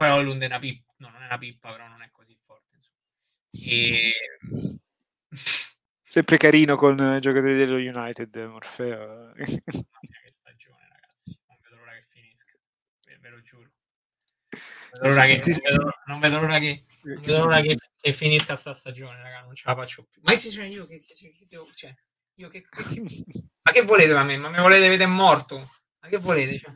Poi Hollund è una pippa, no, non è una pippa, però non è così forte. E... <laughs> Sempre carino con i giocatori dello United, Morfeo. che stagione, ragazzi. Non vedo l'ora che finisca, ve, ve lo giuro. Non vedo l'ora che, non vedo, l'ora che, non vedo l'ora che, che finisca sta stagione, raga, non ce la faccio più. Ma cioè, io che, che, che devo, cioè, io che, <laughs> ma che volete da me? Ma mi volete vedere morto? Ma che volete? Cioè?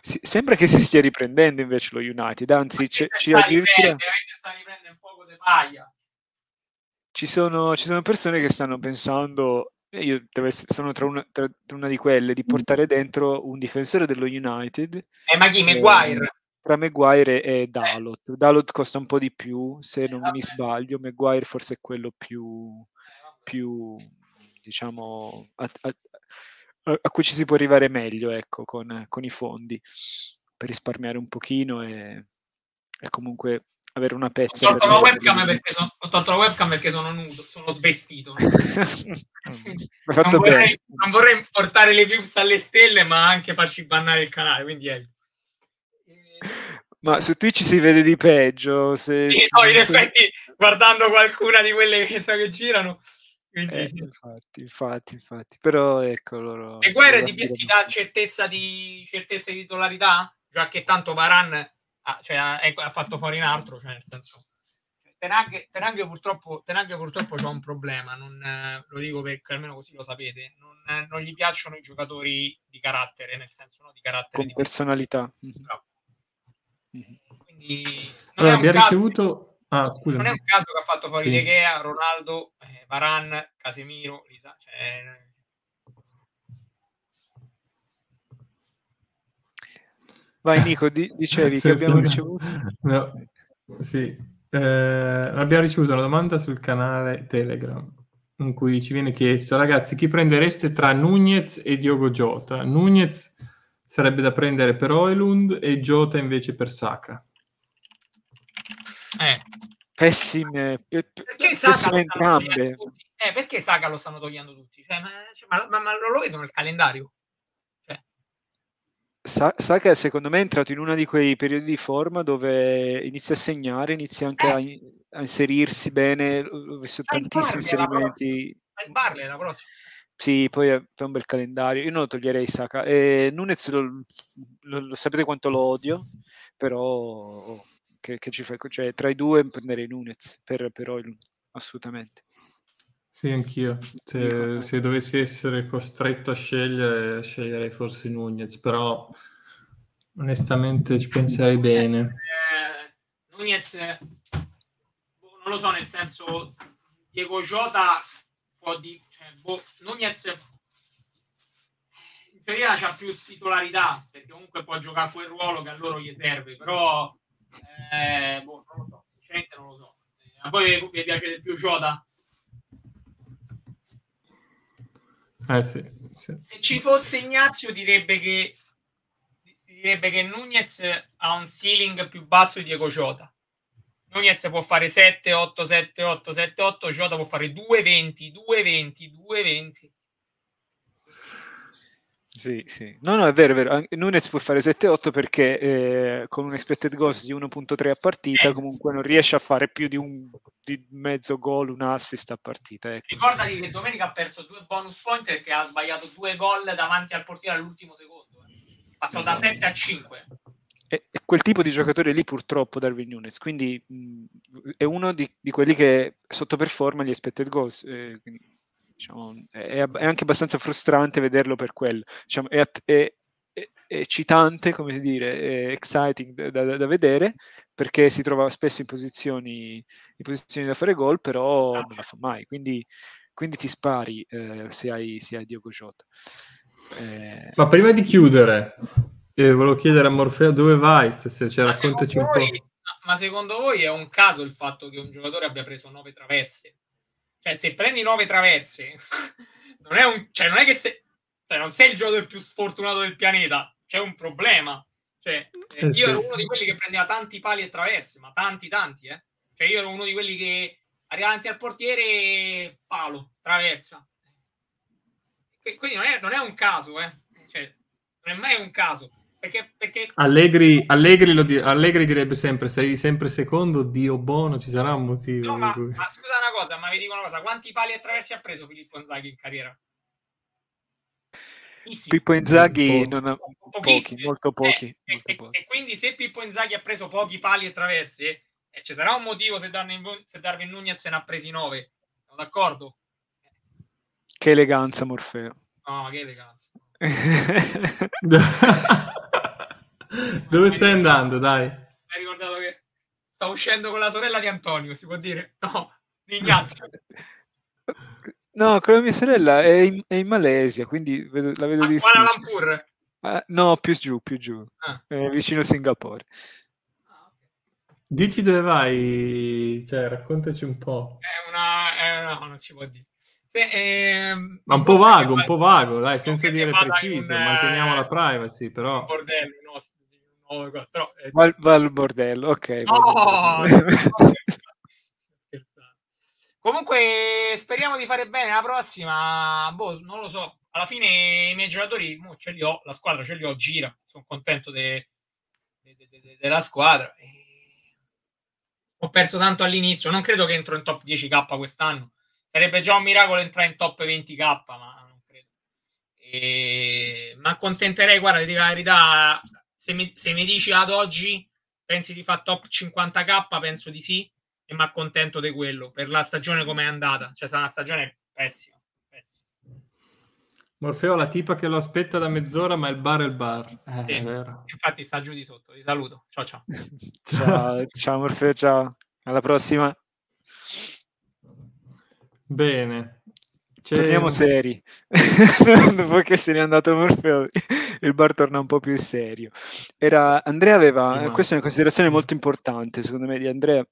Si, sembra che si stia riprendendo invece lo United, anzi ci addirittura... si sta riprendendo un poco di paglia. ci sono, ci sono persone che stanno pensando io sono tra una, tra una, di quelle di portare dentro un difensore dello United. Eh, ma chi? Maguire? tra Maguire e Dalot. Eh. Dalot costa un po' di più, se eh, non vabbè. mi sbaglio. Maguire forse è quello più, più diciamo, a, a, a, cui ci si può arrivare meglio, ecco, con, con i fondi, per risparmiare un pochino e, e comunque avere una pezza. Ho tolto, la webcam, perché sono, ho tolto la webcam perché sono nudo, sono svestito. <laughs> non, vorrei, non, vorrei, portare le views alle stelle, ma anche farci bannare il canale, quindi è... <laughs> Ma su Twitch si vede di peggio. Se... Sì, no, in effetti, guardando qualcuna di quelle che so che girano. Quindi... Eh, infatti, infatti, infatti. Però ecco loro. E guerre ti, ti dà certezza di, certezza di titolarità? Già che tanto Varan ha, cioè, ha, ha, fatto fuori in altro, cioè nel senso. Tenaghe, Tenaghe purtroppo, Tenaghe purtroppo c'ha un problema, non, eh, lo dico perché almeno così lo sapete, non, eh, non, gli piacciono i giocatori di carattere, nel senso no, di carattere. Con di personalità. Mm-hmm. Quindi non, allora, è caso, ricevuto... ah, non, è un caso che ha fatto fuori sì. De Gea, Ronaldo, eh, Varan, Casemiro, Lisa, cioè, Vai Nico, di- dicevi che abbiamo ricevuto... No, sì, eh, abbiamo ricevuto una domanda sul canale Telegram in cui ci viene chiesto, ragazzi, chi prendereste tra Nunez e Diogo Jota? Nunez sarebbe da prendere per Oilund e Jota invece per Saka. Eh. Pessime, pe- perché pessime entrambe. Eh, perché Saka lo stanno togliendo tutti? Cioè, ma, cioè, ma, ma, ma, lo vedono nel calendario? Saka secondo me è entrato in uno di quei periodi di forma dove inizia a segnare, inizia anche a, a inserirsi bene, ho visto tantissimi inserimenti. Il Barley la prossima. Sì, poi è un bel calendario. Io non lo toglierei Saka. E Nunez lo, lo, lo, sapete quanto lo odio, però che, che ci fai? Cioè, tra i due prenderei Nunez per, per Oilund, assolutamente. Sì, anch'io. Se, se, dovessi essere costretto a scegliere, sceglierei forse Nunez, però onestamente ci penserei bene. Eh, Nunez, boh, non lo so, nel senso, Diego Jota può di, cioè, boh, Nunez in teoria c'ha più titolarità, perché comunque può giocare quel ruolo che a loro gli serve, però eh, boh, non lo so, sinceramente non lo so. a voi vi piace di più Jota? Eh, sì, sì. Se ci fosse Ignazio direbbe che direbbe che Nunez ha un ceiling più basso di Diego Jota. Nunez può fare 7, 8, 7, 8, 7, 8, Jota può fare 2, 20, 2, 20, 2, 20. Sì, sì. No, no, è vero, è vero. Nunez può fare 7-8 perché eh, con un expected goals di 1.3 a partita eh. comunque non riesce a fare più di un di mezzo gol, un assist a partita. Ecco. Ricordati che domenica ha perso due bonus point perché ha sbagliato due gol davanti al portiere all'ultimo secondo. Eh. Passò esatto. da 7 a 5. È, è, quel tipo di giocatore lì purtroppo Darwin Nunes, quindi mh, è uno di, di, quelli che sottoperforma gli expected goals. Eh, quindi Diciamo, è, è, anche abbastanza frustrante vederlo per quello. Diciamo, è, è, è, eccitante, come dire, è exciting da, da, da, vedere perché si trova spesso in posizioni, in posizioni da fare gol, però non la fa mai. Quindi, quindi ti spari eh, se, hai, se hai Diogo Jota. Eh... Ma prima di chiudere, eh, volevo chiedere a Morfeo dove vai stasera, cioè, raccontaci un voi, po'. Ma secondo voi è un caso il fatto che un giocatore abbia preso nove traverse? Cioè, se prendi nove traverse, <laughs> non è, un, cioè, non è che se, cioè, non sei il giocatore più sfortunato del pianeta, c'è un problema. Cioè, eh, io sì. ero uno di quelli che prendeva tanti pali e traverse, ma tanti, tanti, eh. Cioè, io ero uno di quelli che arriva davanti al portiere, palo, traversa. Quindi non è, non è un caso, eh. Cioè, non è mai un caso. Perché, perché... Allegri, Allegri, di- Allegri, direbbe sempre: sei sempre secondo, Dio buono, ci sarà un motivo. No, ma, ma, scusa una cosa, ma vi dico una cosa: quanti pali attraversi ha preso Filippo Inzaghi in carriera? Pippo Inzaghi non ha pochi, molto pochi. Eh, molto e, pochi. E, quindi se Pippo Inzaghi ha preso pochi pali e traversi, eh, ci sarà un motivo se, Darwin, se Darwin Nunez ne ha presi nove. Siamo d'accordo? Che eleganza, Morfeo. No, che eleganza. <laughs> <laughs> Dove stai andando, dai? Hai ricordato che sto uscendo con la sorella di Antonio, si può dire? No. Ignazio. <laughs> No, con la mia sorella è in, è in Malesia, quindi vedo, la vedo di Kuala Lumpur? Uh, no, più giù, più giù, ah. eh, vicino a Singapore. Dici dove vai, cioè raccontaci un po'. È una... È, no, non si può dire. Se, eh, Ma un po' vago, un po' vago, dai, senza dire preciso, un, manteniamo la privacy, però... Un bordello, no, però, eh, va, va, al bordello, ok. No, Comunque speriamo di fare bene la prossima. Boh, non lo so. Alla fine i miei giocatori mo, ce li ho, la squadra ce li ho, gira. Sono contento de, de, de, della squadra. E... Ho perso tanto all'inizio. Non credo che entro in top 10k quest'anno. Sarebbe già un miracolo entrare in top 20k, ma non credo. E... Mi accontenterei, guarda, di la verità. Se mi, se mi dici ad oggi pensi di fare top 50k, penso di sì e mi accontento di quello per la stagione come è andata. Cioè, sarà una stagione pessima. pessima. Morfeo, la tipa che lo aspetta da mezz'ora, ma il bar è il bar. Eh, sì, infatti sta giù di sotto. Ti saluto. Ciao ciao. <laughs> ciao, ciao Morfeo, ciao. Alla prossima. Bene. C'è... Torniamo <laughs> seri. <laughs> Dopo che se n'è andato Morfeo, il bar torna un po' più serio. Era, Andrea aveva, eh, questa è una considerazione molto importante secondo me di Andrea,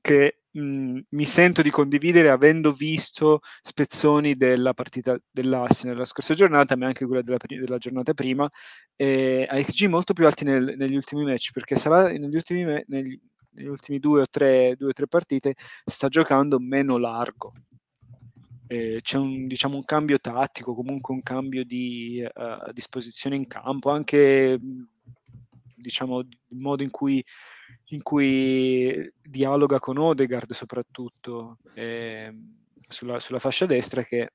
che mh, mi sento di condividere avendo visto spezzoni della partita dell'Arsenal nella scorsa giornata, ma anche quella della, della giornata prima, eh, a XG molto più alti nel, negli ultimi match, perché sarà negli ultimi, negli, negli ultimi due o, tre, due o tre partite sta giocando meno largo eh, c'è un, diciamo, un cambio tattico, comunque un cambio di uh, disposizione in campo, anche diciamo, il modo in cui, in cui dialoga con Odegaard soprattutto eh, sulla, sulla, fascia destra che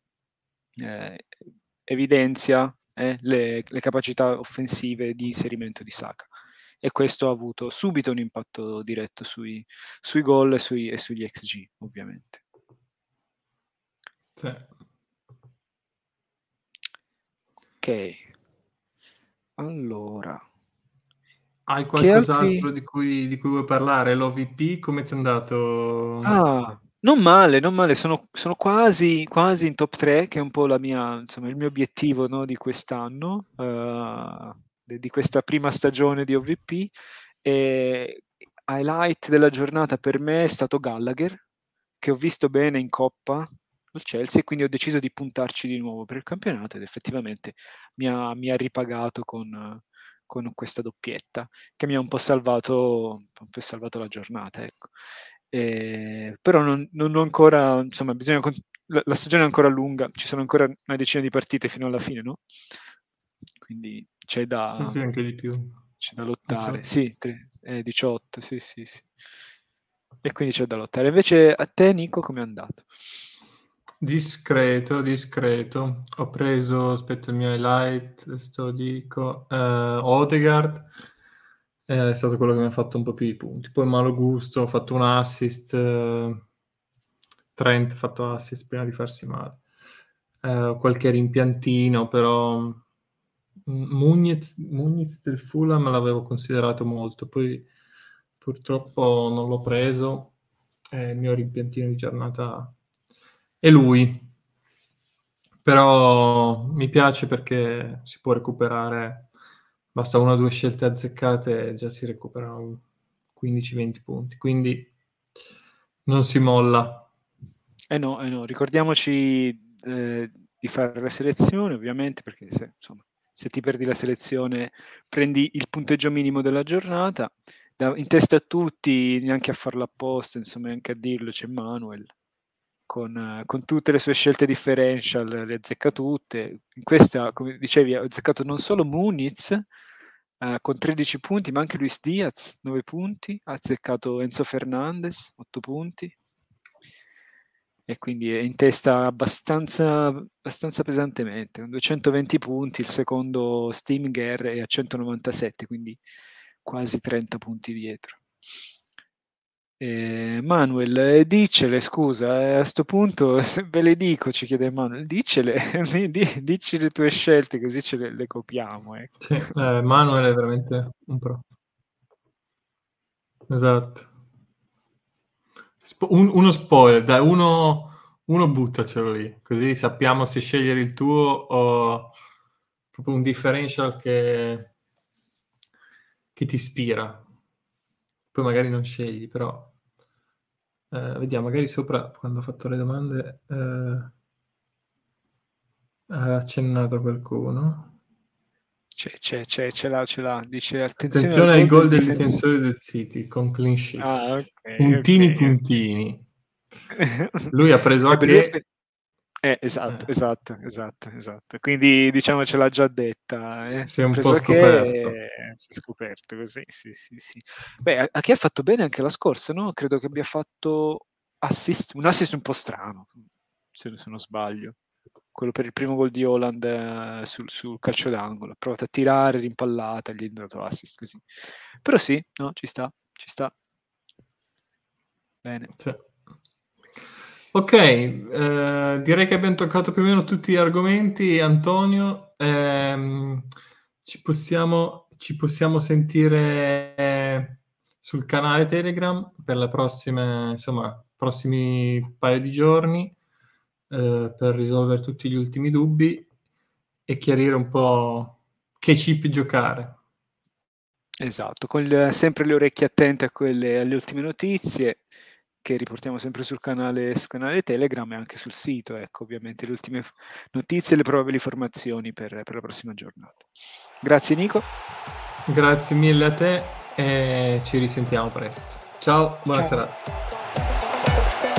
eh, evidenzia eh, le, le, capacità offensive di inserimento di Saka e questo ha avuto subito un impatto diretto sui, sui gol e, sui, e sugli XG ovviamente. Sì. Ok. Allora. Hai qualcos'altro altri... di, cui, di, cui, vuoi parlare? L'OVP come ti è andato? Ah, non male, non male. Sono, sono quasi, quasi, in top 3, che è un po' la mia, insomma, il mio obiettivo no, di quest'anno, uh, di questa prima stagione di OVP. E highlight della giornata per me è stato Gallagher, che ho visto bene in Coppa il Chelsea e quindi ho deciso di puntarci di nuovo per il campionato ed effettivamente mi ha, mi ha ripagato con, con, questa doppietta che mi ha un po' salvato, un po salvato la giornata. Ecco. E, però non, non, ho ancora, insomma, bisogna, la, la, stagione è ancora lunga, ci sono ancora una decina di partite fino alla fine, no? Quindi c'è da... Sì, sì, anche di più. C'è da lottare. 18. Sì, tre, eh, 18, sì, sì, sì. E quindi c'è da lottare. Invece a te, Nico, come è andato? Discreto, discreto. Ho preso, aspetta il mio highlight, sto dico, eh, Odegaard, eh, è stato quello che mi ha fatto un po' più di punti. Poi Malo Gusto, ho fatto un assist, eh, Trent ha fatto assist prima di farsi male. Eh, qualche rimpiantino, però Muniz, Muniz del Fulham l'avevo considerato molto, poi purtroppo non l'ho preso, il mio rimpiantino di giornata è lui. Però mi piace perché si può recuperare, basta una o due scelte azzeccate e già si recuperano 15-20 punti. Quindi non si molla. Eh no, eh no. ricordiamoci eh, di fare la selezione, ovviamente, perché se, insomma, se ti perdi la selezione prendi il punteggio minimo della giornata. Da, in testa a tutti, neanche a farlo apposta, insomma, neanche a dirlo, c'è Manuel con, con, tutte le sue scelte differential, le azzecca tutte. In questa, come dicevi, ha azzeccato non solo Muniz eh, con 13 punti, ma anche Luis Diaz, 9 punti, ha azzeccato Enzo Fernandez, 8 punti. E quindi è in testa abbastanza, abbastanza pesantemente, con 220 punti, il secondo Stimger è a 197, quindi quasi 30 punti dietro. Eh, Manuel, eh, dicele, scusa, eh, a questo punto <laughs> ve le dico, ci chiede Manuel, dicele, <laughs> dici le tue scelte così ce le, le copiamo. Ecco. Sì, eh, Manuel è veramente un pro. Esatto. un, uno spoiler, dai, uno, uno buttacelo lì, così sappiamo se scegliere il tuo o proprio un differential che, che ti ispira. Poi magari non scegli, però eh, vediamo, magari sopra, quando ho fatto le domande, eh, ha accennato qualcuno. C'è, c'è, c'è, ce l'ha, ce l'ha. Dice attenzione, attenzione ai gol del difensore del City con clean sheet. Ah, okay, puntini, okay, puntini. Lui ha preso anche... Eh, esatto, eh. esatto, esatto, esatto. Quindi diciamo ce l'ha già detta. Eh. Si è un po' scoperto. Che... Si è scoperto così, sì, sì, sì. Beh, a, a chi ha fatto bene anche la scorsa, no? Credo che abbia fatto assist, un assist un po' strano, se, se non sbaglio quello per il primo gol di Holland eh, sul, sul, calcio d'angolo. Ha provato a tirare, rimpallata, gli è dato assist così. Però sì, no, ci sta, ci sta. Bene. Sì. Ok, eh, direi che abbiamo toccato più o meno tutti gli argomenti. Antonio, ehm, ci, possiamo, ci possiamo sentire sul canale Telegram per insomma, prossimi paio di giorni eh, per risolvere tutti gli ultimi dubbi e chiarire un po' che chip giocare. Esatto, con le, sempre le orecchie attente a quelle, alle ultime notizie che riportiamo sempre sul canale, sul canale Telegram e anche sul sito, ecco ovviamente le ultime notizie e le probabili formazioni per, per la prossima giornata. Grazie Nico. Grazie mille a te e ci risentiamo presto. Ciao, buona Ciao. serata.